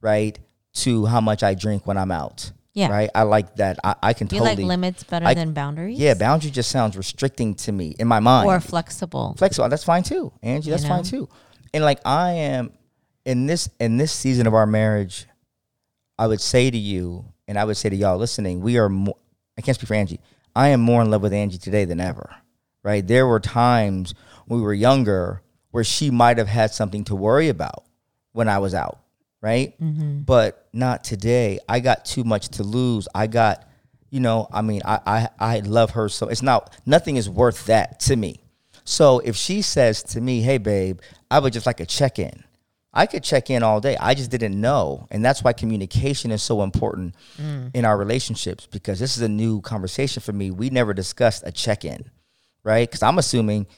right, to how much I drink when I'm out. Yeah. right. I like that. I, I can you totally like limits better I- than boundaries Yeah, boundary just sounds restricting to me in my mind or flexible flexible. That's fine too, Angie. That's fine know? too. And like I am in this in this season of our marriage, I would say to you, and I would say to y'all listening, we are more. I can't speak for Angie. I am more in love with Angie today than ever. Right? There were times when we were younger where she might have had something to worry about when I was out. Right? Mm-hmm. But not today. I got too much to lose. I got, you know, I mean, I I I love her so. It's not nothing is worth that to me. So if she says to me, "Hey, babe, I would just like a check in," I could check in all day. I just didn't know, and that's why communication is so important mm. in our relationships because this is a new conversation for me. We never discussed a check in, right? Because I'm assuming,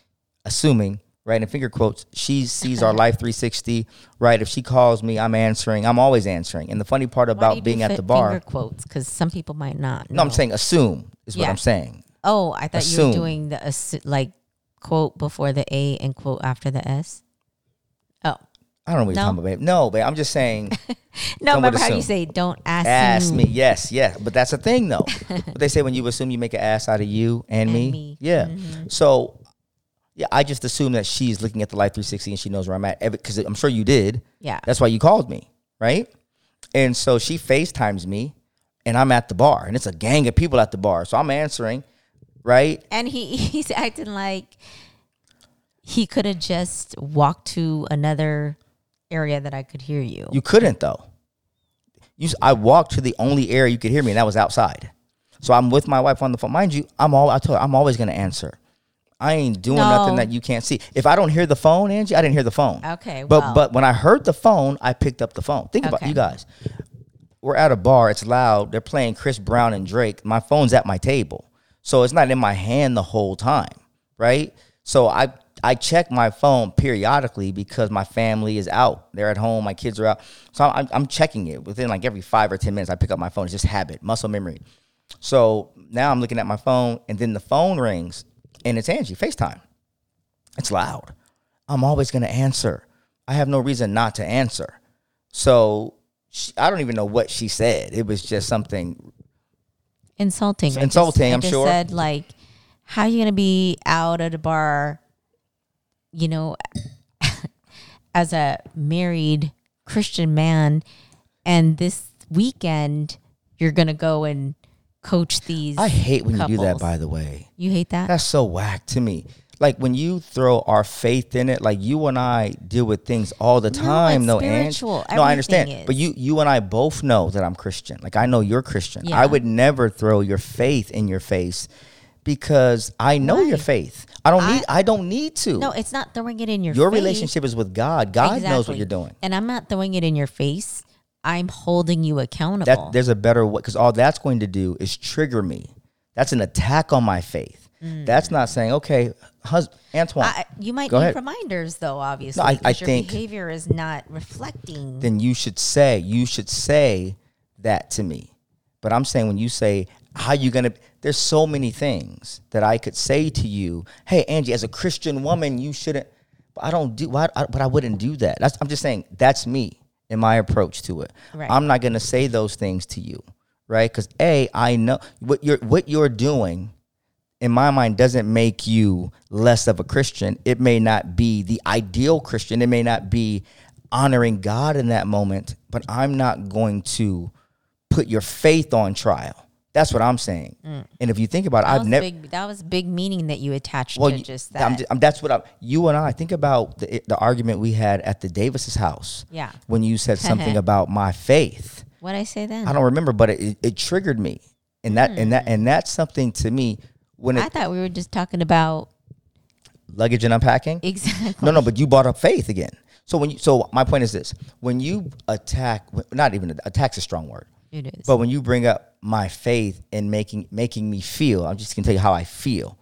assuming. Right in finger quotes, she sees our life 360. Right, if she calls me, I'm answering. I'm always answering. And the funny part about being at the bar, Finger quotes, because some people might not. no, I'm saying assume is what I'm saying. Oh, I thought you were doing the assu- like quote before the A and quote after the S. Oh I don't know what No? you're talking about, babe. No, babe. I'm just saying. no! Remember how you say don't ask, ask me. Yes, yes. But that's the thing, though. but they say when you assume you make an ass out of you and, And me. me. Yeah. Mm-hmm. So, yeah, I just assume that she's looking at the Life 360 and she knows where I'm at. Because I'm sure you did. Yeah. That's why you called me, right? And so she FaceTimes me and I'm at the bar and it's a gang of people at the bar. So I'm answering, right? and he he's acting like he could have just walked to another area that I could hear you. You couldn't though. You, I walked to the only area you could hear me, and that was outside. So I'm with my wife on the phone. Mind you, I'm all I told her I'm always gonna answer. I ain't doing nothing that you can't see. If I don't hear the phone, Angie, I didn't hear the phone. Okay, But well. but when I heard the phone, I picked up the phone. Think about Okay. you guys. We're at a bar. It's loud. They're playing Chris Brown and Drake. My phone's at my table, so it's not in my hand the whole time, right? So I I check my phone periodically because my family is out. They're at home. My kids are out. So I'm, I'm checking it within like every five or ten minutes. I pick up my phone. It's just habit, muscle memory. So now I'm looking at my phone, and then the phone rings, and it's Angie FaceTime. It's loud. I'm always going to answer. I have no reason not to answer. So she, I don't even know what she said. It was just something. insulting. Just- insulting, I I'm just sure. Said like, how are you gonna be out at a bar, you know, as a married Christian man, and this weekend you're gonna go and coach these. I hate when you do that. By the way, you hate that. that's so whack to me. Like when you throw our faith in it, like you and I deal with things all the time. No, and spiritual. no, I understand. Everything But you, you and I both know that I'm Christian. Like I know you're Christian. Yeah. I would never throw your faith in your face because I know your faith. I don't I- need. I don't need to. no, it's not throwing it in your. your face. relationship is with God. God knows what you're doing. and I'm not throwing it in your face. I'm holding you accountable. That there's a better way because all that's going to do is trigger me. That's an attack on my faith. That's not saying okay, hus- Antoine. Mm. I, you might need ahead. reminders though, obviously. I- I your think- behavior is not reflecting. then you should say you should say that to me. But I'm saying when you say how you gonna, there's so many things that I could say to you. Hey, Angie, as a Christian woman, you shouldn't. But I don't do. Why? I, but I wouldn't do that. That's. I'm just saying that's me in my approach to it. Right. I'm not gonna say those things to you, right? Because a, I know what you're what you're doing. In my mind, doesn't make you less of a Christian. It may not be the ideal Christian. It may not be honoring God in that moment, but I'm not going to put your faith on trial. That's what I'm saying. And if you think about it, Mm. I've never. that was big meaning that you attached Well, to you- just I'm that. ju- I'm- that's what I. You and I think about the the argument we had at the Davis's house. Yeah. When you said something about my faith, what I say then? I don't remember, but it, it, it triggered me, and that and that and that's something to me when it I thought we were just talking about luggage and unpacking. exactly. No, no, but you brought up faith again. So when you, so my point is this: when you attack, not even attack's a strong word, It is. but when you bring up my faith and making making me feel, I'm just gonna tell you how I feel.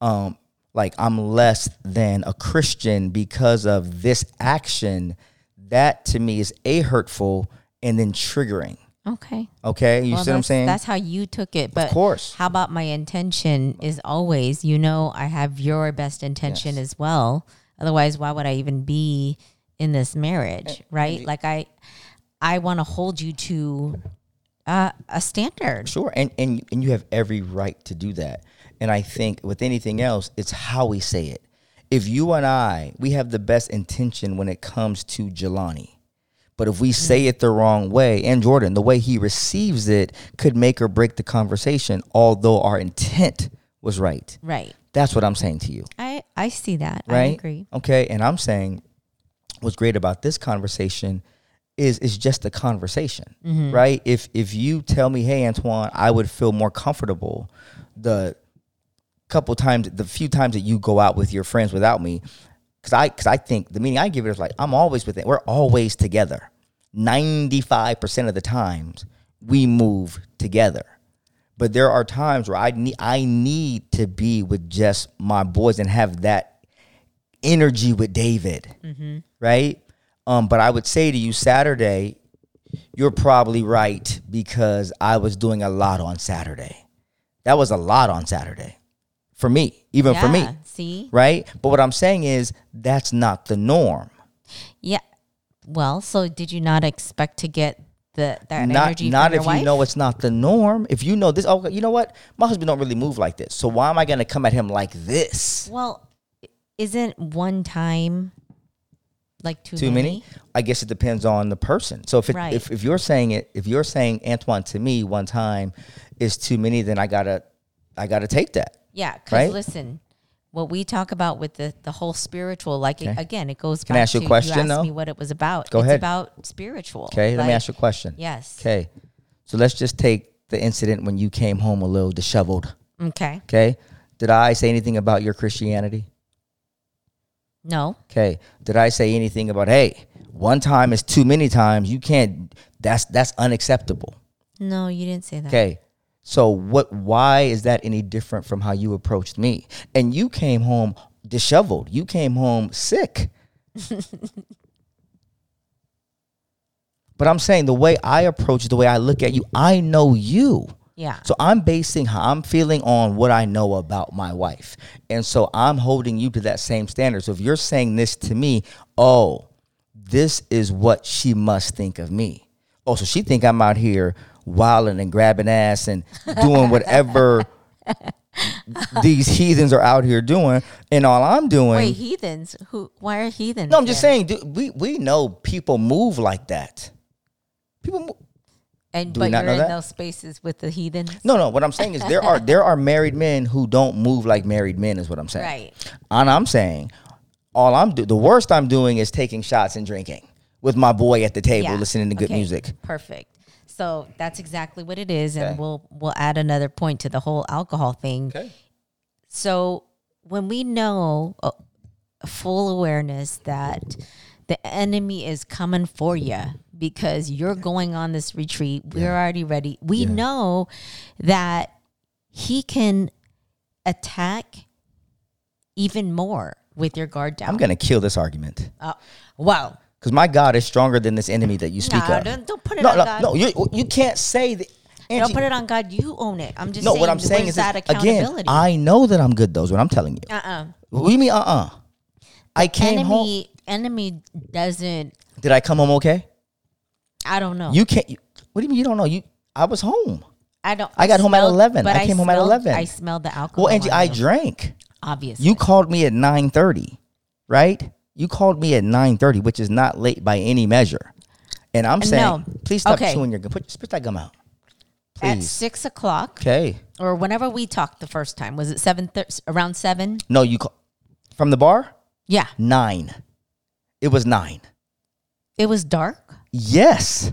Um, like I'm less than a Christian because of this action. That to me is a hurtful and then triggering. okay. Okay, you Well, see what I'm saying? That's how you took it. But of course. how about my intention is always, you know, I have your best intention Yes. as well. Otherwise, why would I even be in this marriage, right? Like I, I want to hold you to uh, a standard. Sure, and and and you have every right to do that. And I think with anything else, it's how we say it. If you and I, we have the best intention when it comes to Jelani. But if we say it the wrong way, and Jordan, the way he receives it could make or break the conversation, although our intent was right. Right. That's what I'm saying to you. I I see that. I Right? agree. Okay. And I'm saying what's great about this conversation is is just a conversation. Mm-hmm. Right? If if you tell me, hey Antoine, I would feel more comfortable, the couple times, the few times that you go out with your friends without me, because I because I think the meaning I give it is like I'm always with it. We're always together. Ninety five percent of the times we move together. But there are times where I need I need to be with just my boys and have that energy with David, right? Um, but I would say to you, Saturday, you're probably right because I was doing a lot on Saturday. That was a lot on Saturday for me, even for me, See? right? But what I'm saying is that's not the norm. Yeah. Well, so did you not expect to get the that not energy not if wife? you know it's not the norm. If you know this, oh, you know what? My husband don't really move like this. So why am I going to come at him like this? Well, isn't one time like too, Too many? I guess it depends on the person. So if it, Right. if if you're saying it, if you're saying Antoine to me one time is too many, then I gotta I gotta take that. Yeah, because Right? listen, what we talk about with the the whole spiritual, like it, again, it goes. Can I back ask you a question, You asked though? me what it was about. Go it's ahead. about spiritual. Okay, let me ask you a question. Yes. Okay, so let's just take the incident when you came home a little disheveled. Okay. Okay, did I say anything about your Christianity? No. Okay. Did I say anything about hey, one time is too many times. You can't. That's that's unacceptable. No, you didn't say that. Okay. So what? Why is that any different from how you approached me? And you came home disheveled. You came home sick. but I'm saying the way I approach, the way I look at you, I know you. Yeah. So I'm basing how I'm feeling on what I know about my wife. And so I'm holding you to that same standard. So if you're saying this to me, oh, this is what she must think of me. Oh, so she think I'm out here wilding and grabbing ass and doing whatever these heathens are out here doing. And all I'm doing Wait, heathens? Who? Why are heathens? No, I'm just saying, dude, we we know people move like that. People move, And Do but not you're know in that? those spaces with the heathens. No, no. What I'm saying is there are there are married men who don't move like married men. Is what I'm saying. Right. And I'm saying, all I'm do the worst I'm doing is taking shots and drinking with my boy at the table, Yeah. listening to good Okay, music. Perfect. So that's exactly what it is, and Okay. we'll we'll add another point to the whole alcohol thing. Okay. So when we know uh, full awareness that the enemy is coming for you because you're going on this retreat, we're already ready. We Yeah. know that he can attack even more with your guard down. I'm gonna kill this argument Uh, wow. because my God is stronger than this enemy that you speak Nah, of. don't, don't put it no, on no, God. no. You you can't say that. Don't put it on God. You own it. I'm just no, saying. what I'm saying is that again. I know that I'm good. Though, is what I'm telling you. uh-uh. What do you mean? Uh uh I came home. Enemy, enemy doesn't. Did I come home okay? I don't know. You can't. You, what do you mean you don't know? You, I was home. I don't. I got home at 11. But I came home at 11. I smelled the alcohol. Well, Angie, I you, drank. obviously. You called me at nine thirty, right? You called me at nine thirty, which is not late by any measure. And I'm saying, No. please stop Okay. chewing your gum. Put spit that gum out, at six o'clock Okay. or whenever we talked the first time. Was it seven? Thir- around seven? No, you call from the bar Yeah. nine. It was nine. It was dark. Yes.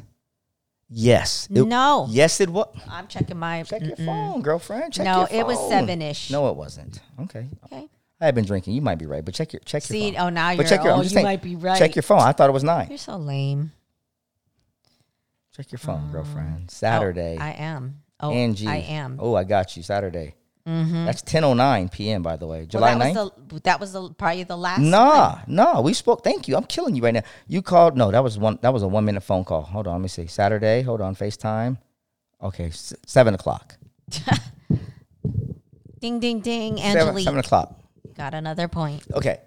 Yes. It- no. Yes, it was. I'm checking my. Check your mm-mm. phone, girlfriend. Check No, your it was seven-ish. No, it wasn't. Okay. Okay. I have been drinking. You might be right, but check your check See, your phone. oh, now But you're. check your- oh, you saying, might be right. Check your phone. I thought it was nine. You're so lame. Check your phone, oh. girlfriend. Saturday. Oh, I am. Oh, Angie. I am. Oh, I got you. Saturday. Mm-hmm. That's 10.09 p.m., by the way. July well, that 9th? was the that was the probably the last. Nah, nah. We spoke. Thank you. I'm killing you right now. You called. No, that was one. That was a one minute phone call. Hold on. Let me see. Saturday. Hold on. FaceTime. Okay. S- seven o'clock. Ding ding ding. Seven, Angelique seven o'clock. got another point. Okay.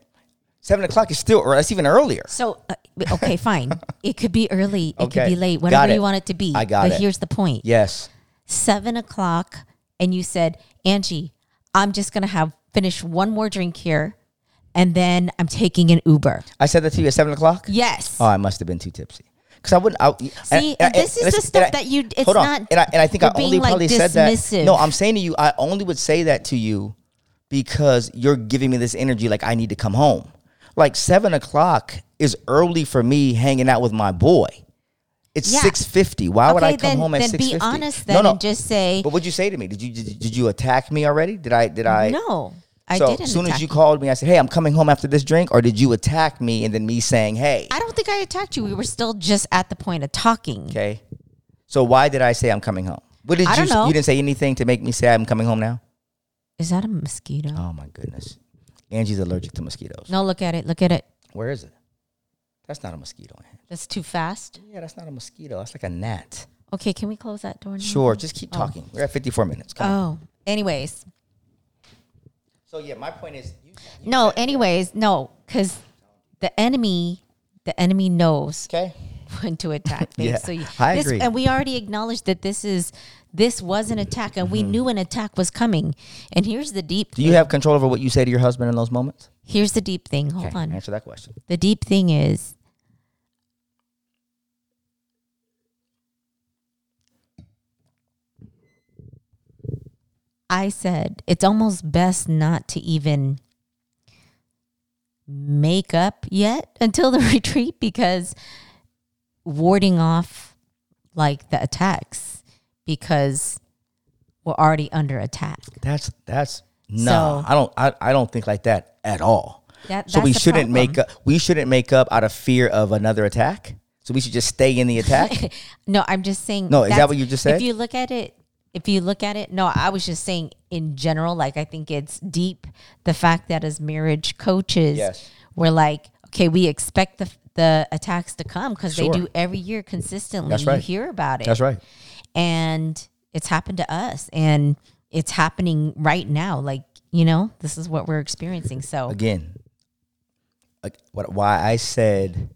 Seven o'clock is still, or that's even earlier. So uh, okay, fine. It could be early. It Okay. could be late. Whatever you want it to be. I got but it. here's the point. Yes. Seven o'clock, and you said, Angie, I'm just gonna have finish one more drink here, and then I'm taking an Uber. I said that to you at seven o'clock. Yes. Oh, I must have been too tipsy. Because I wouldn't. I, See, and this is the stuff that you- it's hold on. not- And I, and I think I only like, probably said that. No, I'm saying to you, I only would say that to you because you're giving me this energy like I need to come home. Like seven o'clock is early for me hanging out with my boy. It's Yeah. six fifty. Why would I come then- home at six be fifty? honest then and just say- But what'd you say to me? Did you did, did you attack me already? Did I did I? no, I so didn't. as soon as you called me, I said, "Hey, I'm coming home after this drink," or did you attack me and then me saying, "Hey"? I don't think I attacked you. We were still just at the point of talking. Okay. So why did I say I'm coming home? What did I you? know. You didn't say anything to make me say I'm coming home now. Is that a mosquito? Oh my goodness. Angie's allergic to mosquitoes. No, look at it. Look at it. Where is it? That's not a mosquito. That's too fast. Yeah, that's not a mosquito. That's like a gnat. Okay, can we close that door now? Sure. Just keep talking. We're at 54 minutes. Come on. Oh, anyways. So yeah, my point is. You, No, anyways, no, because the enemy, the enemy knows okay. when to attack. Yeah, so you, I this, agree. And we already acknowledged that this is this was an attack, and we knew an attack was coming. And here's the deep. Mm-hmm. Do you have control over what you say to your husband in those moments? Here's the deep thing. Hold Okay, on. Answer that question. The deep thing is I said it's almost best not to even make up yet until the retreat because warding off like the attacks because we're already under attack. That's that's no. So- I don't. I, I don't think like that at all. That, so we shouldn't make up. We shouldn't make up out of fear of another attack. So we should just stay in the attack. No, I'm just saying. No, is that what you just said? If you look at it, if you look at it, no, I was just saying in general. Like I think it's deep. The fact that as marriage coaches, Yes. we're like, okay, we expect the the attacks to come because Sure. they do every year consistently. That's right. You hear about it. That's right. And it's happened to us, and it's happening right now. Like you know, this is what we're experiencing. So Again, like what? Why I said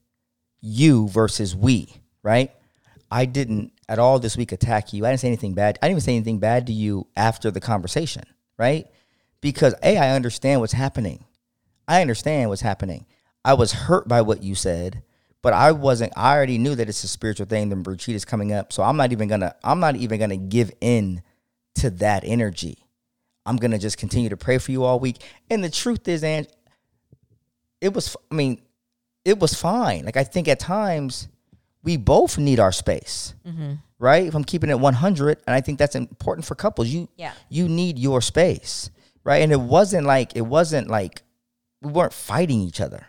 you versus we, right? I didn't at all this week attack you. I didn't say anything bad. I didn't even say anything bad to you after the conversation, right? Because a, I understand what's happening. I understand what's happening. I was hurt by what you said, but I wasn't. I already knew that it's a spiritual thing. The retreat is coming up, so I'm not even gonna. I'm not even gonna give in to that energy. I'm gonna just continue to pray for you all week. And the truth is, and it was. I mean, it was fine. Like I think at times we both need our space, mm-hmm. right? If I'm keeping it 100, and I think that's important for couples. You, Yeah. you need your space, right? And it wasn't like it wasn't like we weren't fighting each other.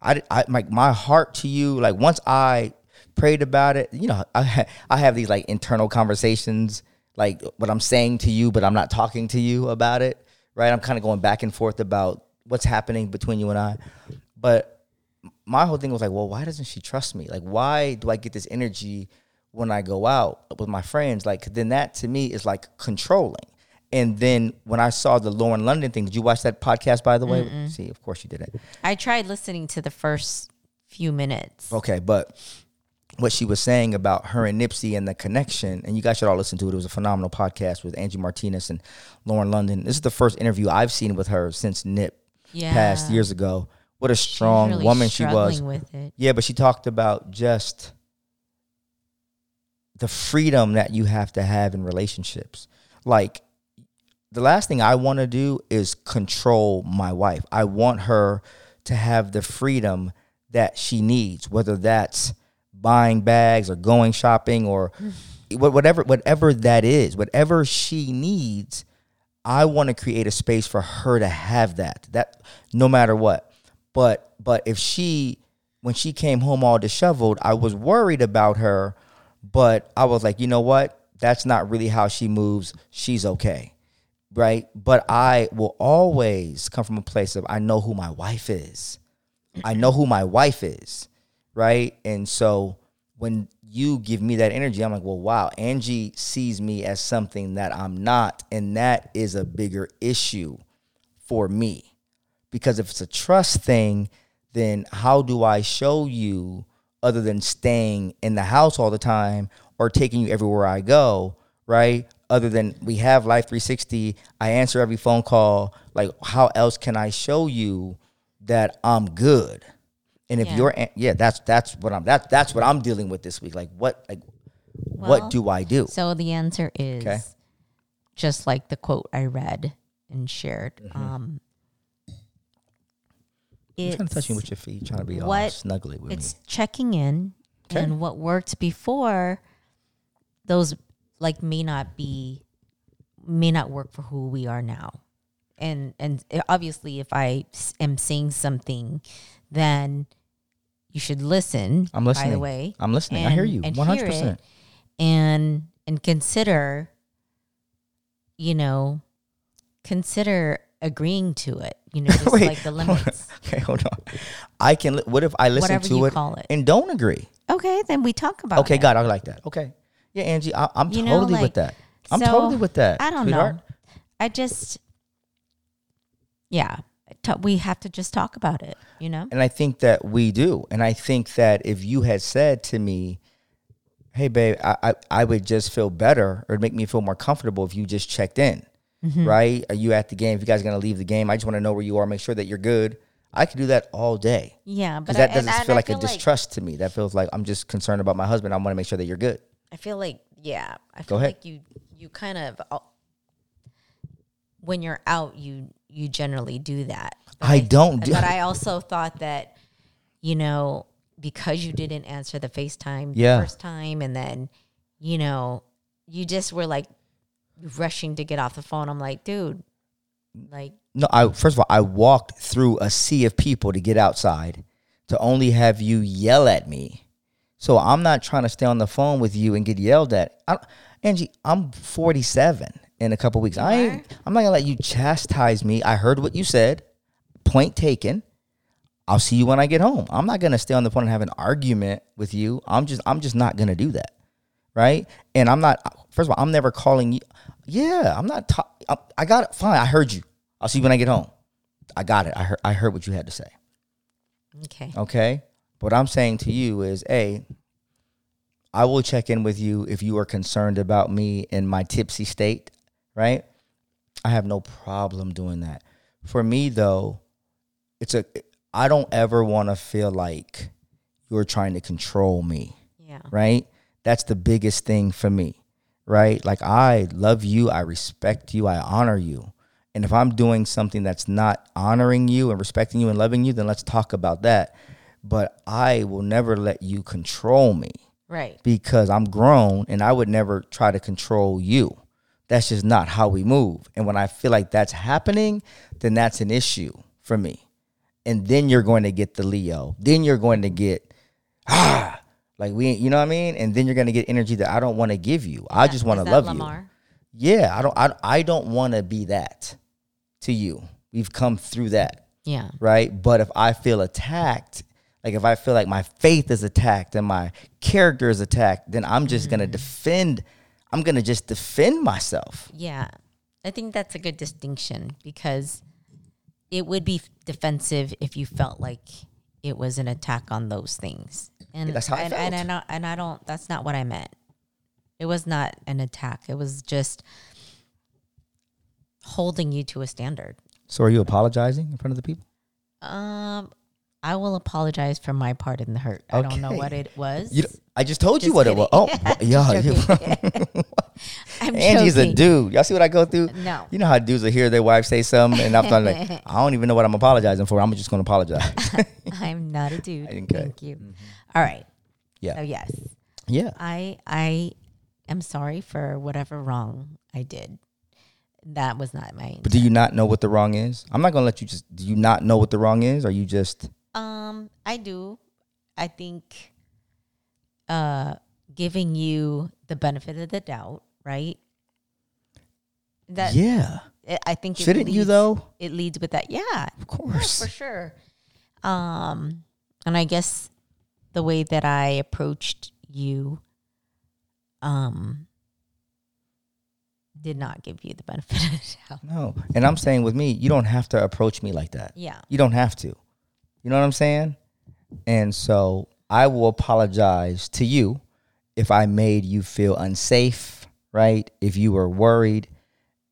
I, I like my heart to you. Like once I prayed about it, you know, I I have these like internal conversations, like what I'm saying to you, but I'm not talking to you about it, right? I'm kind of going back and forth about what's happening between you and I, but my whole thing was like, well, why doesn't she trust me? Like, why do I get this energy when I go out with my friends? Like, then that to me is like controlling. And then when I saw the Lauren London thing, did you watch that podcast by the way? See, of course you didn't. I tried listening to the first few minutes. Okay, but what she was saying about her and Nipsey and the connection, and you guys should all listen to it. It was a phenomenal podcast with Angie Martinez and Lauren London. This is the first interview I've seen with her since Nip passed years ago. What a strong really woman she was. Yeah, but she talked about just the freedom that you have to have in relationships. Like the last thing I want to do is control my wife. I want her to have the freedom that she needs, whether that's buying bags or going shopping or whatever whatever that is, whatever she needs. I want to create a space for her to have that. That no matter what. But but if she when she came home all disheveled, I was worried about her, but I was like, you know what? That's not really how she moves. She's okay. Right? But I will always come from a place of I know who my wife is. I know who my wife is. Right? And so when you give me that energy, I'm like, well, wow, Angie sees me as something that I'm not. And that is a bigger issue for me. Because if it's a trust thing, then how do I show you other than staying in the house all the time or taking you everywhere I go, right? Other than we have Life 360, I answer every phone call. Like, how else can I show you that I'm good? And if Yeah. you're, yeah, that's that's what I'm that that's what I'm dealing with this week. Like, what like, Well, what do I do? So the answer is Okay. just like the quote I read and shared. Mm-hmm. Um, You're trying to touch me with your feet, trying to be all what- snuggly with It's me. checking in Okay. and what worked before those like may not be may not work for who we are now and and obviously if I am saying something then you should listen I'm listening. by the way I'm listening. I hear you. and hundred percent. and and consider you know consider agreeing to it you know just Wait, like the limits Okay, hold on. I can. li- What if I listen Whatever to you it call it. and don't agree? okay then we talk about it. Okay, it. God, I like that. Okay, yeah, Angie, I, I'm You know, totally like, with that. I'm so, totally with that. I don't sweetheart. know. I just, yeah, t- we have to just talk about it, you know? And I think that we do. And I think that if you had said to me, hey, babe, I, I, I would just feel better or make me feel more comfortable if you just checked in, Mm-hmm. right? Are you at the game? If you guys are going to leave the game, I just want to know where you are, make sure that you're good. I could do that all day. Yeah, but Because that I, doesn't and feel I like a distrust to me. That feels like I'm just concerned about my husband. I want to make sure that you're good. I feel like, yeah, I feel like you, you kind of, uh, when you're out, you, you generally do that. But I don't do But I also thought that, you know, because you didn't answer the FaceTime Yeah. the first time and then, you know, you just were like rushing to get off the phone. I'm like, dude, like, No, I first of all, I walked through a sea of people to get outside to only have you yell at me. So I'm not trying to stay on the phone with you and get yelled at. I, Angie, I'm 47 in a couple weeks. I ain't, I'm not gonna let you chastise me. I heard what you said. Point taken. I'll see you when I get home. I'm not gonna stay on the phone and have an argument with you. I'm just I'm just not gonna do that, right? And I'm not. First of all, I'm never calling you. Yeah, I'm not. Ta- I, I got it. Fine. I heard you. I'll see you when I get home. I got it. I heard. I heard what you had to say. okay. Okay. What I'm saying to you is, a, I will check in with you if you are concerned about me in my tipsy state, right? I have no problem doing that. For me though, it's a I don't ever want to feel like you're trying to control me, Yeah. right? That's the biggest thing for me, right? Like I love you, I respect you, I honor you. And if I'm doing something that's not honoring you and respecting you and loving you, then let's talk about that. But I will never let you control me Right. because I'm grown and I would never try to control you. That's just not how we move. And when I feel like that's happening, then that's an issue for me. And then you're going to get the Leo. Then you're going to get ah like we you know what I mean? And then you're going to get energy that I don't want to give you. I just want to love Lamar? you. Yeah, I don't I, I don't want to be that to you. We've come through that Yeah. right? But if I feel attacked, like if I feel like my faith is attacked and my character is attacked, then I'm just gonna mm-hmm. defend. I'm gonna just defend myself. Yeah. I think that's a good distinction because it would be defensive if you felt like it was an attack on those things. And that's how I and, and, and, I, and I don't that's not what I meant. It was not an attack. It was just holding you to a standard. So are you apologizing in front of the people? Um I will apologize for my part in the hurt. I don't know what it was. You, I just told you Just what it was. Oh, kidding. yeah. Joking. you- I'm Andy's a dude. Y'all see what I go through? No. You know how dudes will hear their wife say something, and I'm like, I don't even know what I'm apologizing for. I'm just gonna apologize. I'm not a dude. Okay. Thank you. All right. Yeah. So yes. yeah. I I am sorry for whatever wrong I did. That was not my But do you not know what the wrong is? I'm not gonna let you just. Do you not know what the wrong is? are you just? Um I do. I think uh giving you the benefit of the doubt, right? That yeah. I- I think Shouldn't you though? It leads with that. Yeah. Of course. for sure. Um, and I guess the way that I approached you, um, did not give you the benefit of the doubt. No. And I'm saying with me, you don't have to approach me like that. Yeah. You don't have to. You know what I'm saying? And so I will apologize to you if I made you feel unsafe, right? If you were worried,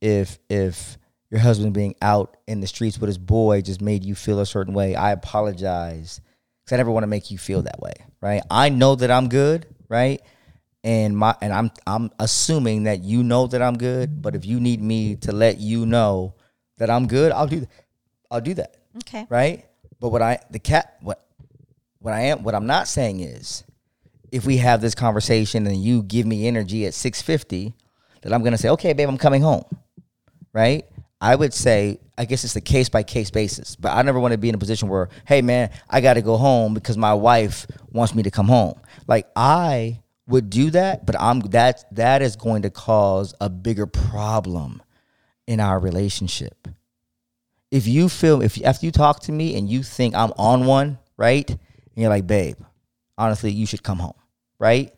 if if your husband being out in the streets with his boy just made you feel a certain way, I apologize cuz I never want to make you feel that way, right? I know that I'm good, right? And my and I'm I'm assuming that you know that I'm good, but if you need me to let you know that I'm good, I'll do I'll do that Okay. right? But what I the cat what what I am what I'm not saying is if we have this conversation and you give me energy at 650, that I'm gonna say, okay, babe, I'm coming home. Right? I would say, I guess it's a case by case basis. But I never want to be in a position where, hey man, I gotta go home because my wife wants me to come home. Like I would do that, but I'm that that is going to cause a bigger problem in our relationship. If you feel if after you talk to me and you think I'm on one, right? And you're like, babe, honestly, you should come home, right?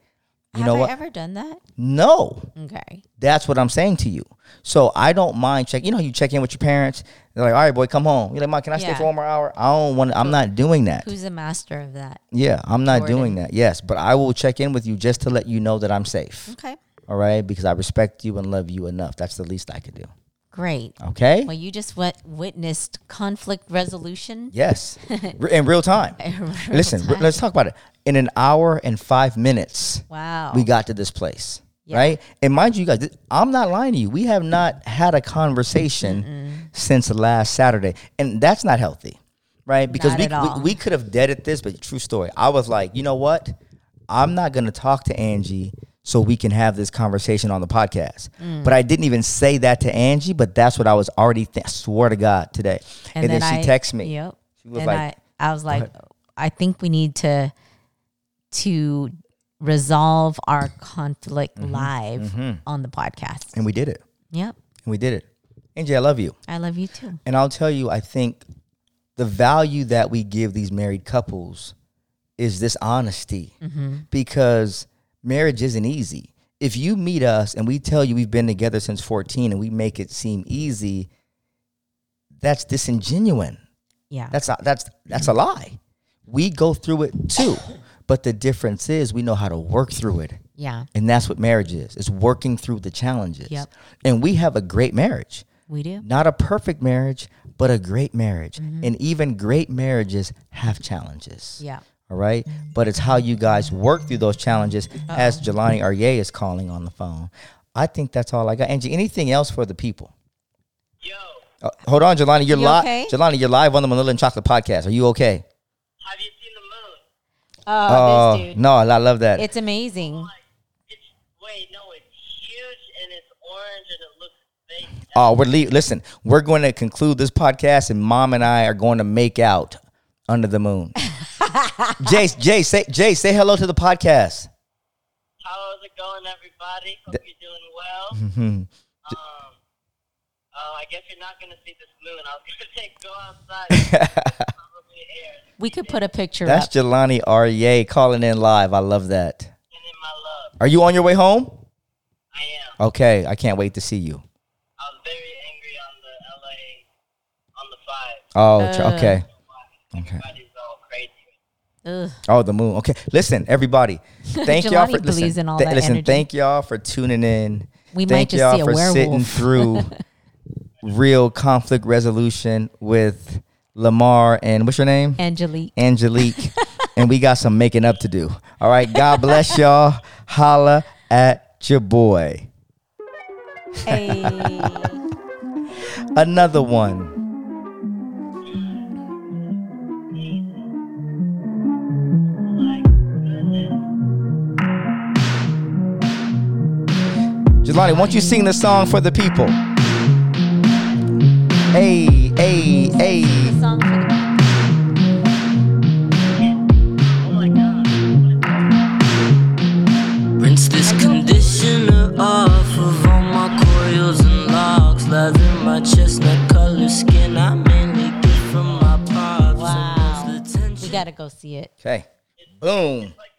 You Have know I what? ever done that? no. Okay. That's what I'm saying to you. So I don't mind check. You know, you check in with your parents. They're like, "All right, boy, come home." You're like, "Mom, can I stay Yeah. for one more hour?" I don't want. I'm not doing that. Who's the master of that? Yeah, I'm not Jordan. doing that. Yes, but I will check in with you just to let you know that I'm safe. Okay. All right, because I respect you and love you enough. That's the least I could do. Great. Okay. Well, you just wet- witnessed conflict resolution. Yes, in real time. Listen, re- let's talk about it. In an hour and five minutes, Wow. we got to this place. Yeah. Right? And mind you, guys, I'm not lying to you. We have not had a conversation since last Saturday. And that's not healthy. Right? Because we, we we could have deaded this, but true story. I was like, you know what? I'm not gonna talk to Angie so we can have this conversation on the podcast. Mm. But I didn't even say that to Angie, but that's what I was already th- swear to God today. And, then, she I- texts me. Yep. She was and like, I, I was like, I think we need to to resolve our conflict Mm-hmm. live on the podcast. and we did it. Yep. And we did it. Angie, I love you. I love you too. And I'll tell you, I think the value that we give these married couples is this honesty because marriage isn't easy. If you meet us and we tell you we've been together since 14 and we make it seem easy, that's disingenuine. Yeah. That's a, that's that's a lie. We go through it too. But the difference is we know how to work through it. yeah. And that's what marriage is. It's working through the challenges. Yep. And we have a great marriage We do. not a perfect marriage, but a great marriage. Mm-hmm. And even great marriages have challenges. Yeah. All right. But it's how you guys work through those challenges, as Jelani Arye is calling on the phone. I think that's all I got. Angie, anything else for the people? Yo, Uh, hold on, Jelani. You're You live. okay? Jelani, you're live on the Manila and Chocolate podcast. Are you okay? have you seen the moon? Oh, Oh, this dude. no, I love that. It's amazing. Like, it's wait, no, it's huge and it's orange and it looks fake. Oh, we're le- listen. We're going to conclude this podcast, and Mom and I are going to make out under the moon. Jay, Jay, say Jay, say hello to the podcast. How's it going, everybody? Hope you're doing well. Mhm. Um, oh, I guess you're not gonna see this moon. I was gonna say go outside. Probably air. We could put a picture That's up. Jelani Arye calling in live. I love that. And in my love, Are you on your way home? I am. Okay, I can't wait to see you. I was very angry on the LA on the five. Oh, Uh. okay. Why Okay. Everybody's all crazy. Ugh. Oh, the moon. Okay, listen, everybody. Thank y'all for listen. in all th- listen, energy. thank y'all for tuning in. We might thank just y'all see a for sitting werewolf. through real conflict resolution with Lamar and what's your name? Angelique. Angelique. and we got some making up to do. All right, God bless y'all. Holla at your boy. Hey. Another one. Jelani, won't you sing the song for the people? Hey, hey, hey. Song for the Oh my god. Rinse this conditioner off of all my coils and locks. Lather my chestnut color skin. I mainly get from my pops. Wow. And most attention We got to go see it. Okay. Boom. Like the Asian